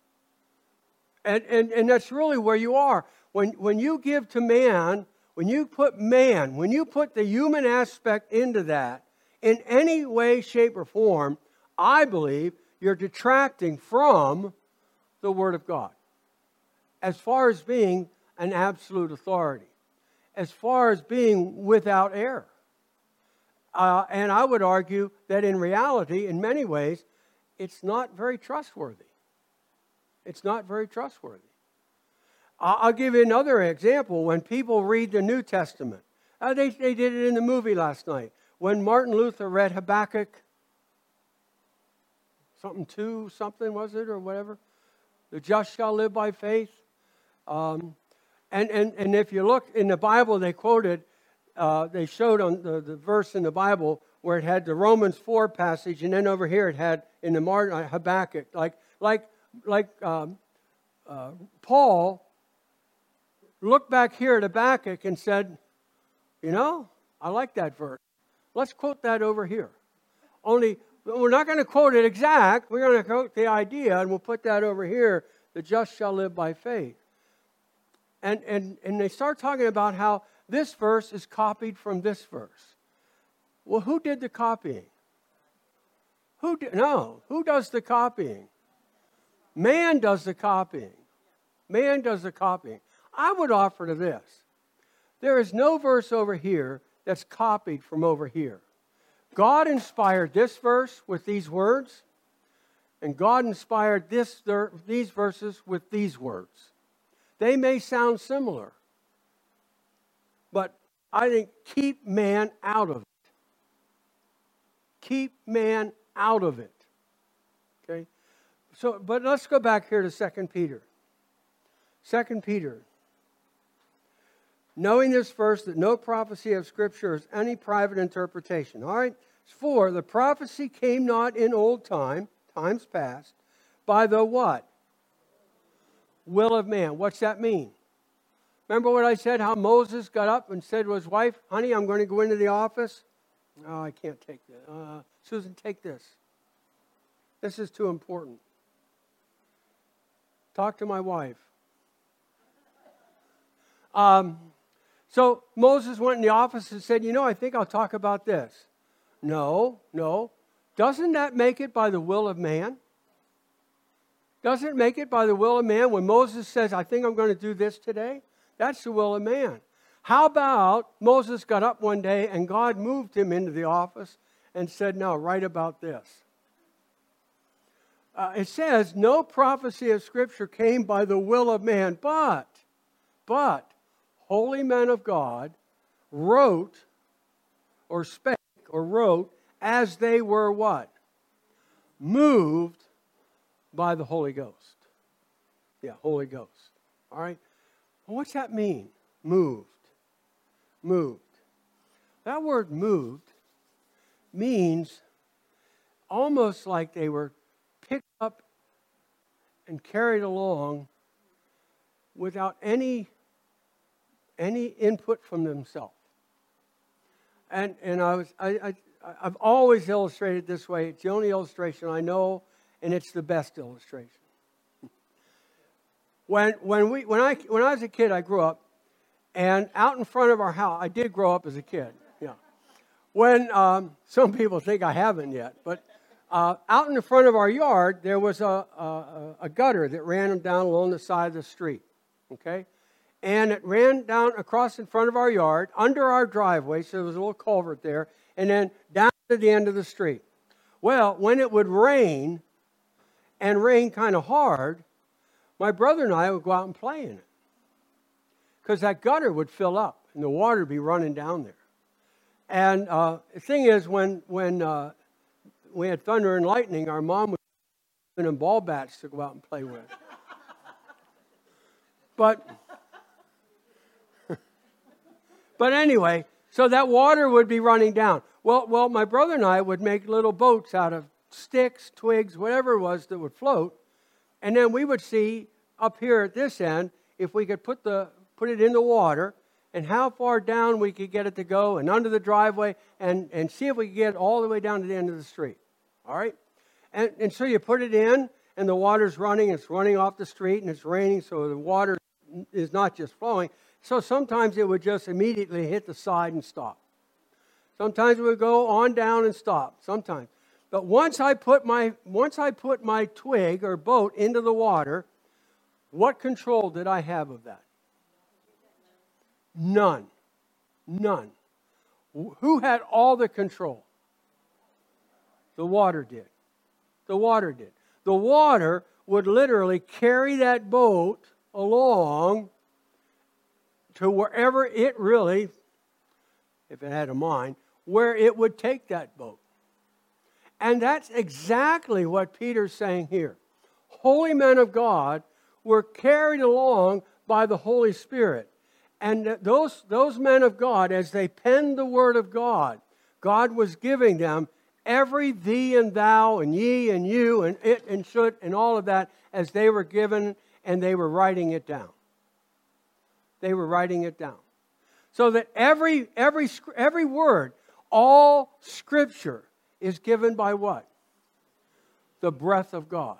[SPEAKER 1] And, and, and that's really where you are. When, when you give to man, when you put man, when you put the human aspect into that, in any way, shape, or form, I believe you're detracting from the Word of God as far as being an absolute authority, as far as being without error. Uh, and I would argue that in reality, in many ways, it's not very trustworthy. It's not very trustworthy. I'll give you another example. When people read the New Testament, uh, they, they did it in the movie last night. When Martin Luther read Habakkuk, something two, something was it, or whatever? The just shall live by faith. Um, and, and, and if you look in the Bible, they quoted, uh, they showed on the, the verse in the Bible where it had the Romans 4 passage, and then over here it had in the Martin, uh, Habakkuk, like, like, like um, uh, Paul looked back here at Habakkuk and said, You know, I like that verse. Let's quote that over here. Only we're not going to quote it exact. We're going to quote the idea, and we'll put that over here. The just shall live by faith. And, and, and they start talking about how this verse is copied from this verse. Well, who did the copying? Who did, no, who does the copying? Man does the copying. Man does the copying. I would offer to this. There is no verse over here that's copied from over here. God inspired this verse with these words, and God inspired this, these verses with these words. They may sound similar, but I think keep man out of it. Keep man out of it. Okay? So, but let's go back here to 2 Peter. 2 Peter knowing this first that no prophecy of Scripture is any private interpretation. All right? For the prophecy came not in old time, times past, by the what? Will of man. What's that mean? Remember what I said, how Moses got up and said to his wife, Honey, I'm going to go into the office? Oh, I can't take that. Uh, Susan, take this. This is too important. Talk to my wife. Um, so Moses went in the office and said, You know, I think I'll talk about this. No, no. Doesn't that make it by the will of man? Doesn't make it by the will of man when Moses says, I think I'm going to do this today? That's the will of man. How about Moses got up one day and God moved him into the office and said, Now write about this? Uh, it says, No prophecy of Scripture came by the will of man, but, but, holy men of God wrote or spake or wrote as they were what? Moved by the Holy Ghost. Yeah, Holy Ghost. All right? Well, what's that mean? Moved. Moved. That word moved means almost like they were picked up and carried along without any any input from themselves. And, and I was, I, I, I've always illustrated this way. It's the only illustration I know, and it's the best illustration. When, when, we, when, I, when I was a kid, I grew up, And out in front of our house, I did grow up as a kid, yeah. When um, some people think I haven't yet, but uh, out in the front of our yard, there was a, a, a gutter that ran down along the side of the street, okay? And it ran down across in front of our yard, under our driveway, so there was a little culvert there, and then down to the end of the street. Well, when it would rain, and rain kind of hard, my brother and I would go out and play in it. Because that gutter would fill up and the water would be running down there. And uh, the thing is, when, when uh, we had thunder and lightning, our mom would give them ball bats to go out and play with. but, but anyway, so that water would be running down. Well, well, my brother and I would make little boats out of sticks, twigs, whatever it was that would float, and then we would see up here at this end if we could put the put it in the water and how far down we could get it to go and under the driveway and, and see if we could get all the way down to the end of the street. All right? And, and so you put it in and the water's running, it's running off the street and it's raining, so the water is not just flowing. So sometimes it would just immediately hit the side and stop. Sometimes it would go on down and stop. Sometimes. But once I put my once I put my twig or boat into the water, what control did I have of that? None. None. Who had all the control? The water did. The water did. The water would literally carry that boat along to wherever it really, if it had a mind, where it would take that boat. And that's exactly what Peter's saying here. Holy men of God were carried along by the Holy Spirit. And those, those men of God, as they penned the word of God, God was giving them every thee and thou and ye and you and it and should and all of that as they were given and they were writing it down. They were writing it down. So that every, every, every word all scripture is given by what? The breath of God.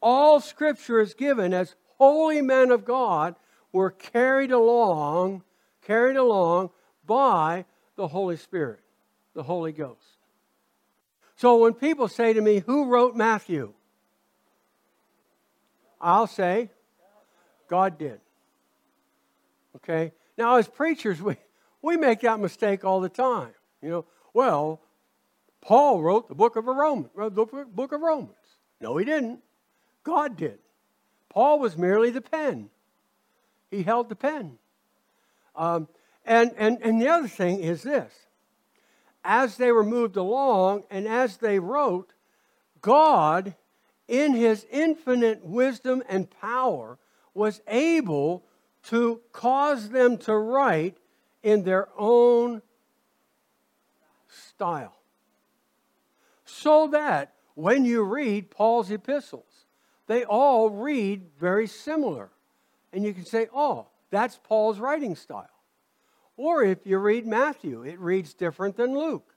[SPEAKER 1] All scripture is given as holy men of God were carried along, carried along by the Holy Spirit, the Holy Ghost. So when people say to me, Who wrote Matthew? I'll say, God did. Okay? Now, as preachers, we, we make that mistake all the time. You know, well, Paul wrote the book of Romans, the book of Romans. No, he didn't. God did. Paul was merely the pen. He held the pen. Um, and, and, and the other thing is this as they were moved along and as they wrote, God, in his infinite wisdom and power, was able to cause them to write in their own style. So that when you read Paul's epistles, they all read very similar. And you can say, oh, that's Paul's writing style. Or if you read Matthew, it reads different than Luke.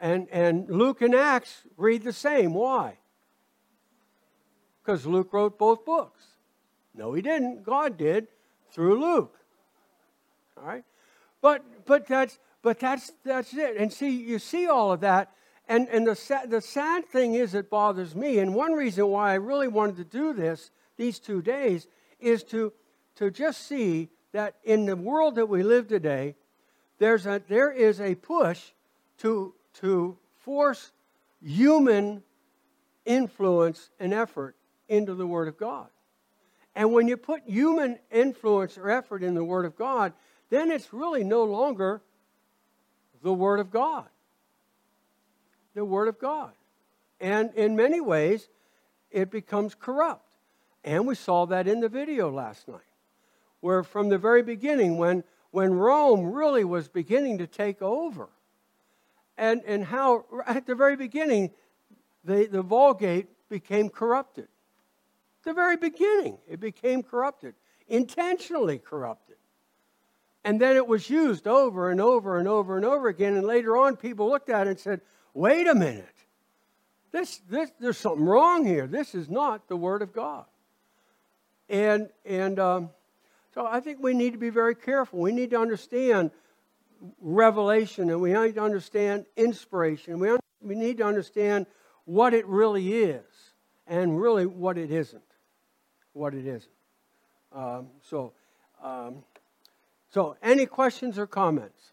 [SPEAKER 1] And, and Luke and Acts read the same. Why? Because Luke wrote both books. No, he didn't. God did through Luke. All right? But, but that's but that's, that's it. And see, you see all of that. And, and the, sad, the sad thing is, it bothers me. And one reason why I really wanted to do this these two days is to, to just see that in the world that we live today, there's a, there is a push to, to force human influence and effort into the Word of God. And when you put human influence or effort in the Word of God, then it's really no longer the Word of God. The Word of God. And in many ways, it becomes corrupt. And we saw that in the video last night, where from the very beginning, when, when Rome really was beginning to take over, and, and how at the very beginning, the, the Vulgate became corrupted. The very beginning, it became corrupted, intentionally corrupted. And then it was used over and over and over and over again. And later on, people looked at it and said, wait a minute. This, this, there's something wrong here. This is not the Word of God. And, and um, So I think we need to be very careful. We need to understand revelation and we need to understand inspiration. We, un- we need to understand what it really is and really what it isn't. What it isn't. Um, so, um, so, any questions or comments?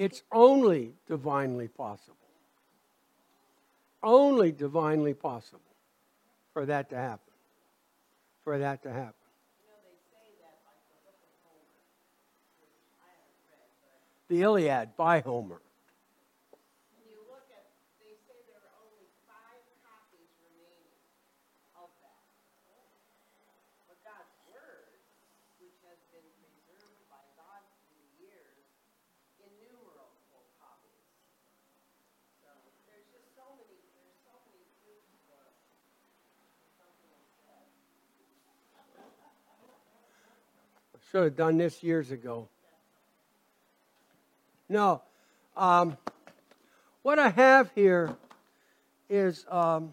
[SPEAKER 1] It's only divinely possible. Only divinely possible for that to happen. For that to happen. The Iliad by Homer. Should have done this years ago. No. Um, what I have here is um,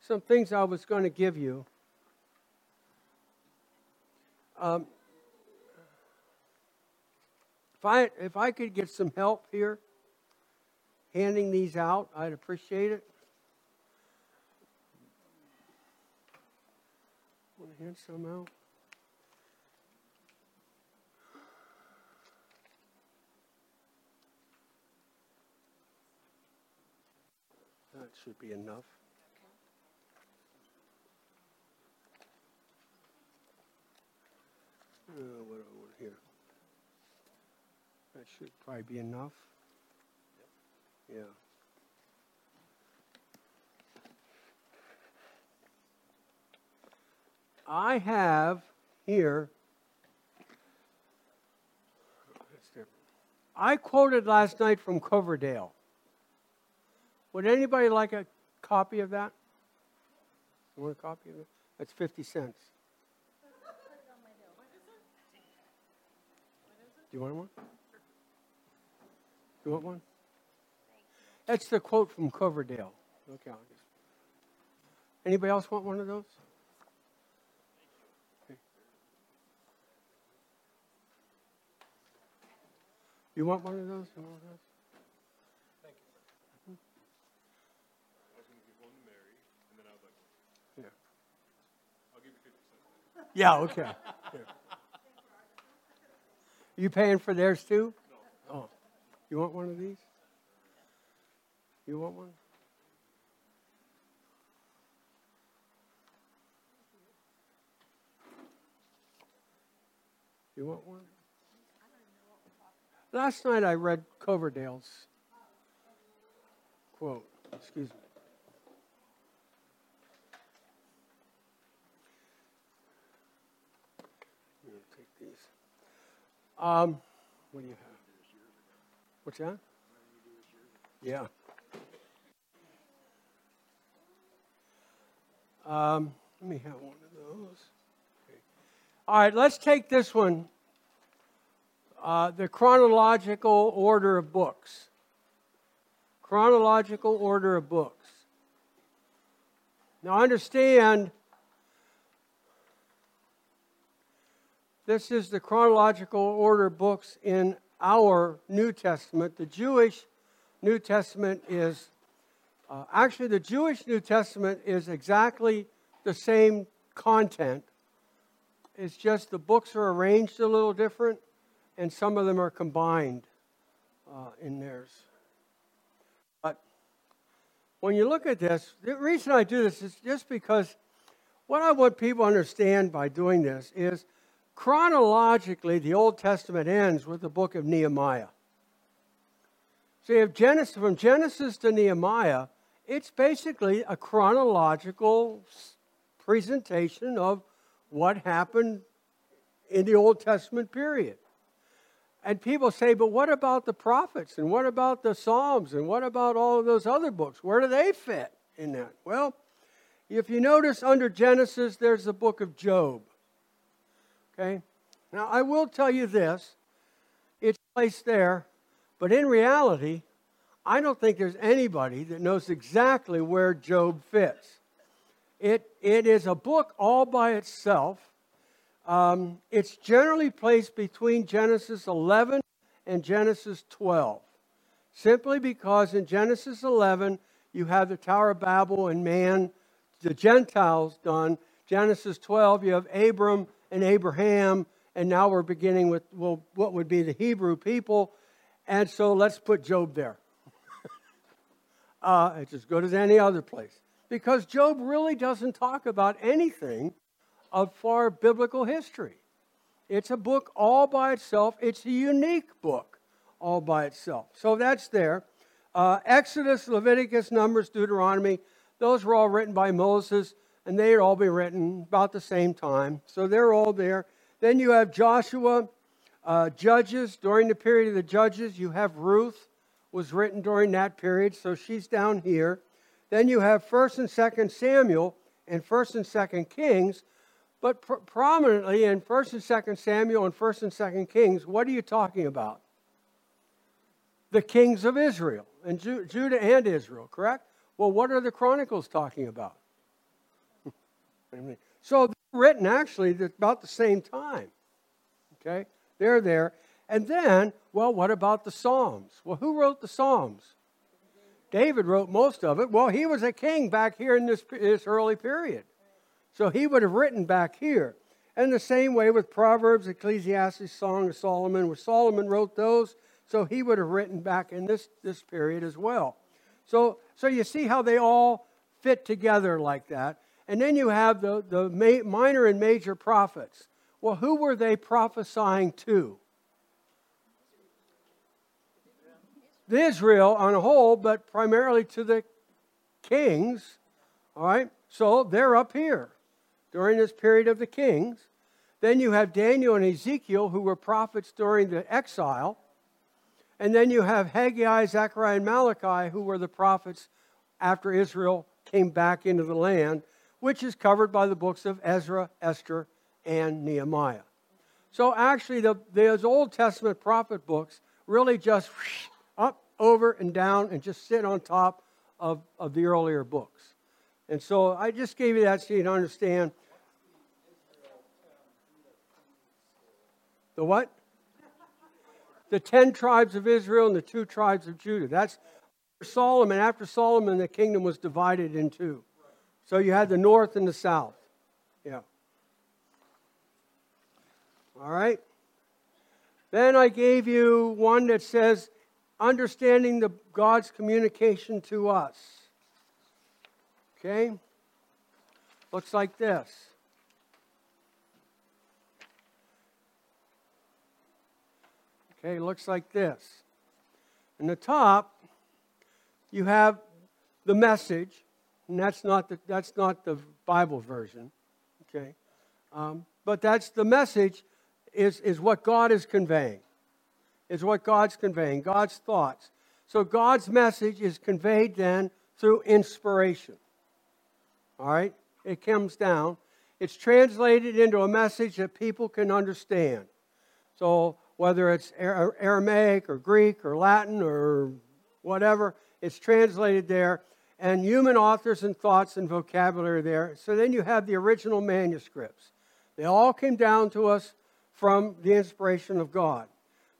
[SPEAKER 1] some things I was going to give you. Um, if I if I could get some help here handing these out, I'd appreciate it. Want to hand some out? That should be enough. Uh, what want here? That should probably be enough. Yeah. I have here, I quoted last night from Coverdale. Would anybody like a copy of that? You want a copy of it? That's 50 cents. Do you want one? Do you want one? That's the quote from Coverdale. Okay. Anybody else want one of those? You want one of those? You want one of those? Thank you. I was going to give one to Mary, and then I was like, yeah. I'll give you 50 cents. Yeah, okay. You paying for theirs too? No. Oh. You want one of these? You want one? You want one? Last night I read Coverdale's quote. Excuse me. take these. Um, what do you have? What's that? Yeah. Um, let me have one of those. Okay. All right, let's take this one uh, the chronological order of books. Chronological order of books. Now, understand this is the chronological order of books in our New Testament. The Jewish New Testament is uh, actually the Jewish New Testament is exactly the same content. It's just the books are arranged a little different and some of them are combined uh, in theirs. But when you look at this, the reason I do this is just because what I want people to understand by doing this is chronologically, the Old Testament ends with the book of Nehemiah. So you have Genesis, from Genesis to Nehemiah, it's basically a chronological presentation of what happened in the Old Testament period. And people say, but what about the prophets? And what about the Psalms? And what about all of those other books? Where do they fit in that? Well, if you notice under Genesis, there's the book of Job. Okay? Now, I will tell you this it's placed there, but in reality, I don't think there's anybody that knows exactly where Job fits. It, it is a book all by itself. Um, it's generally placed between Genesis 11 and Genesis 12, simply because in Genesis 11 you have the Tower of Babel and man, the Gentiles done. Genesis 12 you have Abram and Abraham, and now we're beginning with well, what would be the Hebrew people. And so let's put Job there. uh, it's as good as any other place. Because Job really doesn't talk about anything of far biblical history. It's a book all by itself. It's a unique book all by itself. So that's there. Uh, Exodus, Leviticus, Numbers, Deuteronomy, those were all written by Moses, and they'd all be written about the same time. So they're all there. Then you have Joshua, uh, Judges. During the period of the Judges, you have Ruth, was written during that period, so she's down here. Then you have 1st and 2nd Samuel and 1st and 2nd Kings, but pr- prominently in 1st and 2nd Samuel and 1st and 2nd Kings, what are you talking about? The kings of Israel, and Ju- Judah and Israel, correct? Well, what are the Chronicles talking about? so they're written actually about the same time. Okay? They're there. And then, well, what about the Psalms? Well, who wrote the Psalms? David wrote most of it. Well, he was a king back here in this, this early period. So he would have written back here. And the same way with Proverbs, Ecclesiastes, Song of Solomon, where Solomon wrote those, so he would have written back in this, this period as well. So, so you see how they all fit together like that. And then you have the, the ma- minor and major prophets. Well, who were they prophesying to? The Israel on a whole, but primarily to the kings. All right? So they're up here during this period of the kings. Then you have Daniel and Ezekiel, who were prophets during the exile. And then you have Haggai, Zechariah, and Malachi, who were the prophets after Israel came back into the land, which is covered by the books of Ezra, Esther, and Nehemiah. So actually, the, those Old Testament prophet books really just up, over, and down and just sit on top of, of the earlier books. And so I just gave you that so you understand The what? The ten tribes of Israel and the two tribes of Judah. That's Solomon. After Solomon, the kingdom was divided in two. So you had the north and the south. Yeah. All right. Then I gave you one that says understanding the God's communication to us. Okay? Looks like this. Okay, looks like this. In the top, you have the message, and that's not the, that's not the Bible version. Okay, um, but that's the message is, is what God is conveying. Is what God's conveying, God's thoughts. So God's message is conveyed then through inspiration. All right? It comes down. It's translated into a message that people can understand. So whether it's Aramaic or Greek or Latin or whatever, it's translated there, and human authors and thoughts and vocabulary there. So then you have the original manuscripts. They all came down to us from the inspiration of God.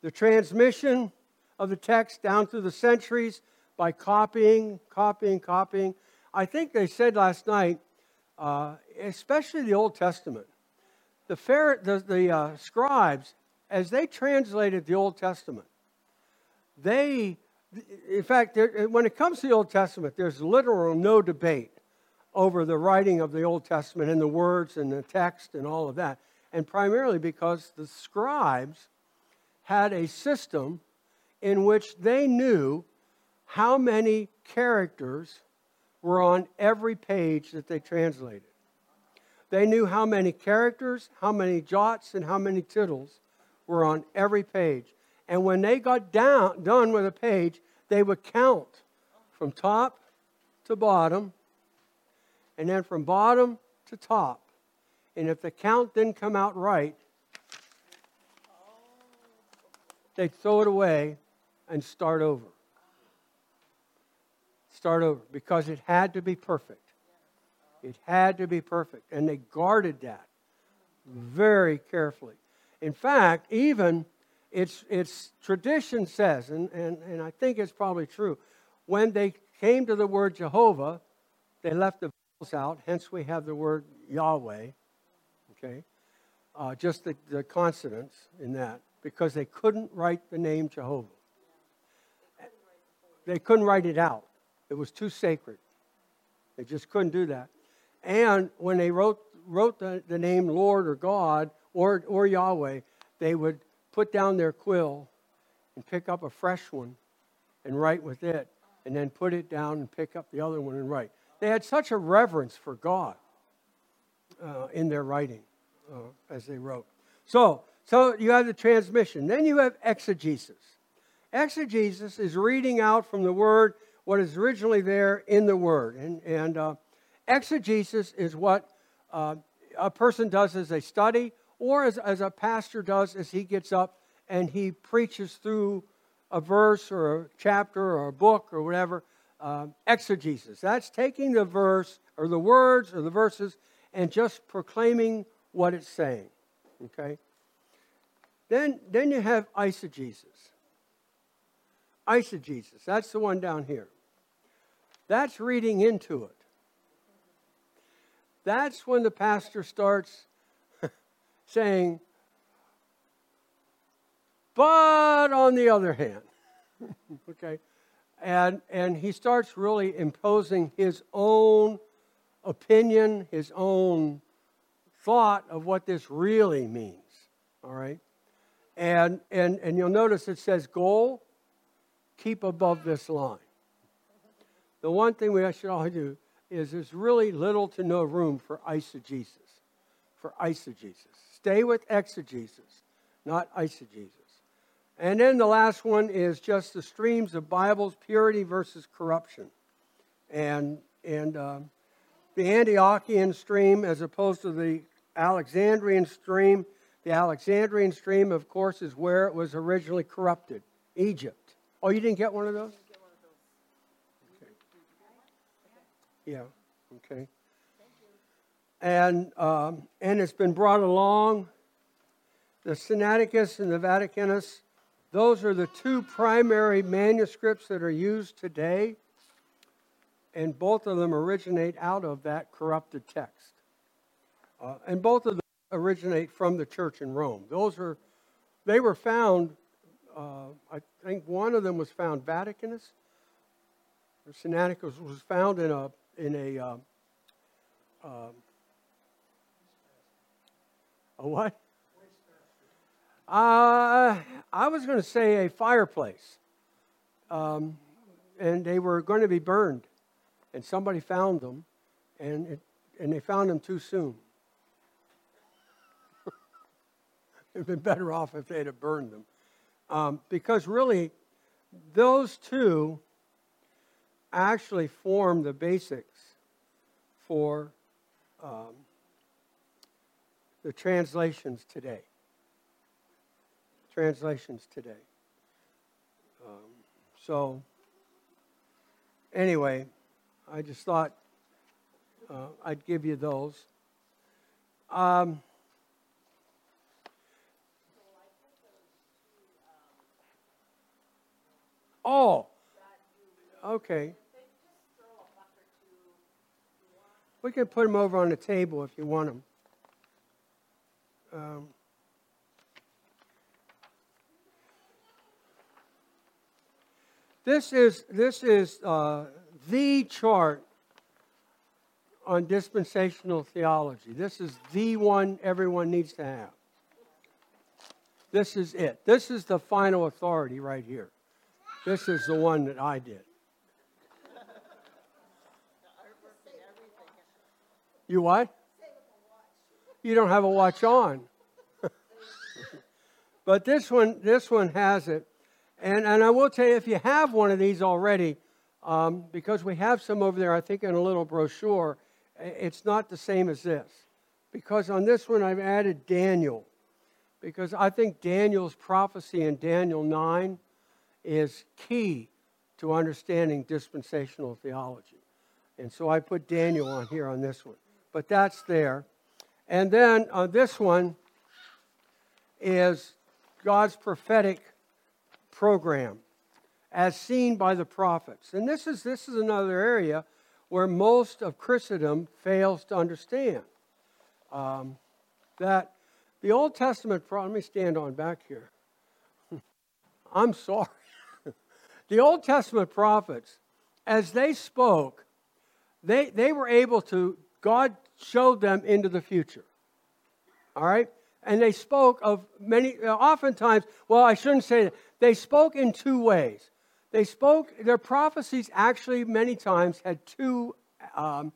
[SPEAKER 1] The transmission of the text down through the centuries by copying, copying, copying. I think they said last night, uh, especially the Old Testament, the, the, the uh, scribes as they translated the Old Testament, they, in fact, when it comes to the Old Testament, there's literal no debate over the writing of the Old Testament and the words and the text and all of that. And primarily because the scribes had a system in which they knew how many characters were on every page that they translated. They knew how many characters, how many jots, and how many tittles were on every page. And when they got down, done with a page, they would count from top to bottom, and then from bottom to top. And if the count didn't come out right, they'd throw it away and start over. Start over because it had to be perfect. It had to be perfect. And they guarded that very carefully. In fact, even its, its tradition says, and, and, and I think it's probably true, when they came to the word Jehovah, they left the vowels out, hence we have the word Yahweh, okay? Uh, just the, the consonants in that, because they couldn't write the name Jehovah. They couldn't write it out. It was too sacred. They just couldn't do that. And when they wrote, wrote the, the name Lord or God or, or Yahweh, they would put down their quill and pick up a fresh one and write with it, and then put it down and pick up the other one and write. They had such a reverence for God uh, in their writing uh, as they wrote. So, so you have the transmission. Then you have exegesis. Exegesis is reading out from the word what is originally there in the word. And, and uh, exegesis is what uh, a person does as they study or as, as a pastor does as he gets up and he preaches through a verse or a chapter or a book or whatever, uh, exegesis. That's taking the verse or the words or the verses and just proclaiming what it's saying. Okay? Then, then you have eisegesis. Eisegesis, that's the one down here. That's reading into it. That's when the pastor starts saying, but on the other hand, okay, and, and he starts really imposing his own opinion, his own thought of what this really means, all right? And, and, and you'll notice it says goal, keep above this line. The one thing we should all do is there's really little to no room for eisegesis, for eisegesis. Stay with exegesis, not eisegesis. And then the last one is just the streams of Bibles, purity versus corruption. And, and uh, the Antiochian stream as opposed to the Alexandrian stream. The Alexandrian stream, of course, is where it was originally corrupted Egypt. Oh, you didn't get one of those? Okay. Yeah, okay and, um, and it's been brought along. The Sinaiticus and the Vaticanus, those are the two primary manuscripts that are used today, and both of them originate out of that corrupted text. Uh, and both of them originate from the church in Rome. Those are, they were found, uh, I think one of them was found Vaticanus, or Sinaiticus was found in a, in a, uh, um, a what? Uh, I was going to say a fireplace. Um, and they were going to be burned. And somebody found them, and, it, and they found them too soon. It'd been better off if they'd have burned them. Um, because really, those two actually form the basics for um, the translations today. Translations today. Um, so, anyway, I just thought uh, I'd give you those. Um, oh, okay. We can put them over on the table if you want them. Um, this is this is uh, the chart on dispensational theology. This is the one everyone needs to have. This is it. This is the final authority right here. This is the one that I did. You what? You don't have a watch on. but this one, this one has it. And, and I will tell you, if you have one of these already, um, because we have some over there, I think in a little brochure, it's not the same as this. Because on this one, I've added Daniel. Because I think Daniel's prophecy in Daniel 9 is key to understanding dispensational theology. And so I put Daniel on here on this one. But that's there. And then on this one is God's prophetic program as seen by the prophets. And this is, this is another area where most of Christendom fails to understand. Um, that the Old Testament, let me stand on back here. I'm sorry. the Old Testament prophets, as they spoke, they, they were able to, God showed them into the future. All right? And they spoke of many, oftentimes, well, I shouldn't say that. They spoke in two ways. They spoke, their prophecies actually many times had two, um,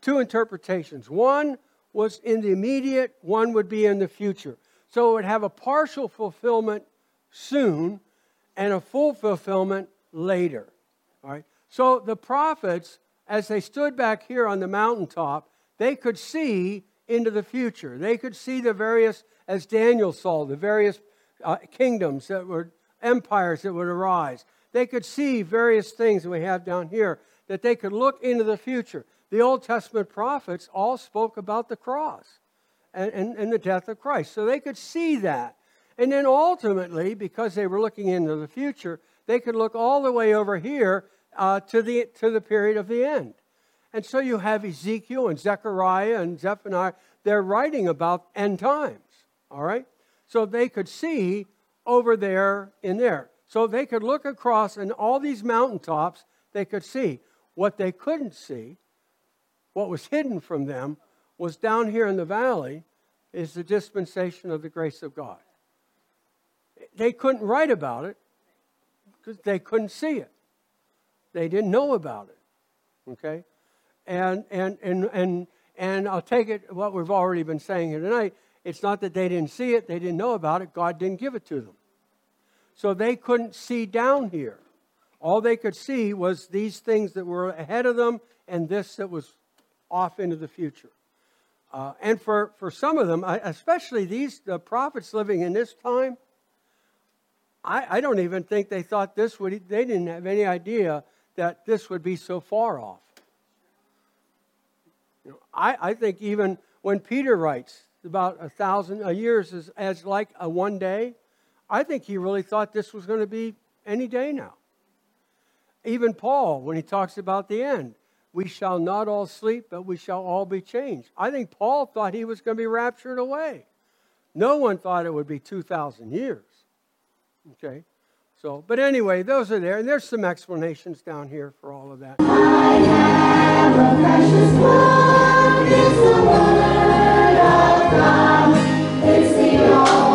[SPEAKER 1] two interpretations. One was in the immediate, one would be in the future. So it would have a partial fulfillment soon and a full fulfillment later. All right? So the prophets, as they stood back here on the mountaintop, they could see into the future. They could see the various, as Daniel saw, the various uh, kingdoms that were empires that would arise. They could see various things that we have down here, that they could look into the future. The Old Testament prophets all spoke about the cross and, and, and the death of Christ. So they could see that. And then ultimately, because they were looking into the future, they could look all the way over here uh, to, the, to the period of the end. And so you have Ezekiel and Zechariah and Zephaniah. They're writing about end times, all right? So they could see over there in there. So they could look across and all these mountaintops, they could see. What they couldn't see, what was hidden from them, was down here in the valley is the dispensation of the grace of God. They couldn't write about it because they couldn't see it. They didn't know about it. Okay? And, and, and, and, and I'll take it what we've already been saying here tonight. It's not that they didn't see it, they didn't know about it, God didn't give it to them. So they couldn't see down here. All they could see was these things that were ahead of them and this that was off into the future. Uh, and for, for some of them, especially these the prophets living in this time, I, I don't even think they thought this would, they didn't have any idea that this would be so far off. You know, I, I think even when Peter writes about a thousand years as, as like a one day, I think he really thought this was going to be any day now. Even Paul, when he talks about the end, we shall not all sleep, but we shall all be changed. I think Paul thought he was going to be raptured away. No one thought it would be 2,000 years. Okay? So, but anyway, those are there, and there's some explanations down here for all of that. I have a precious it's the of God, it's the.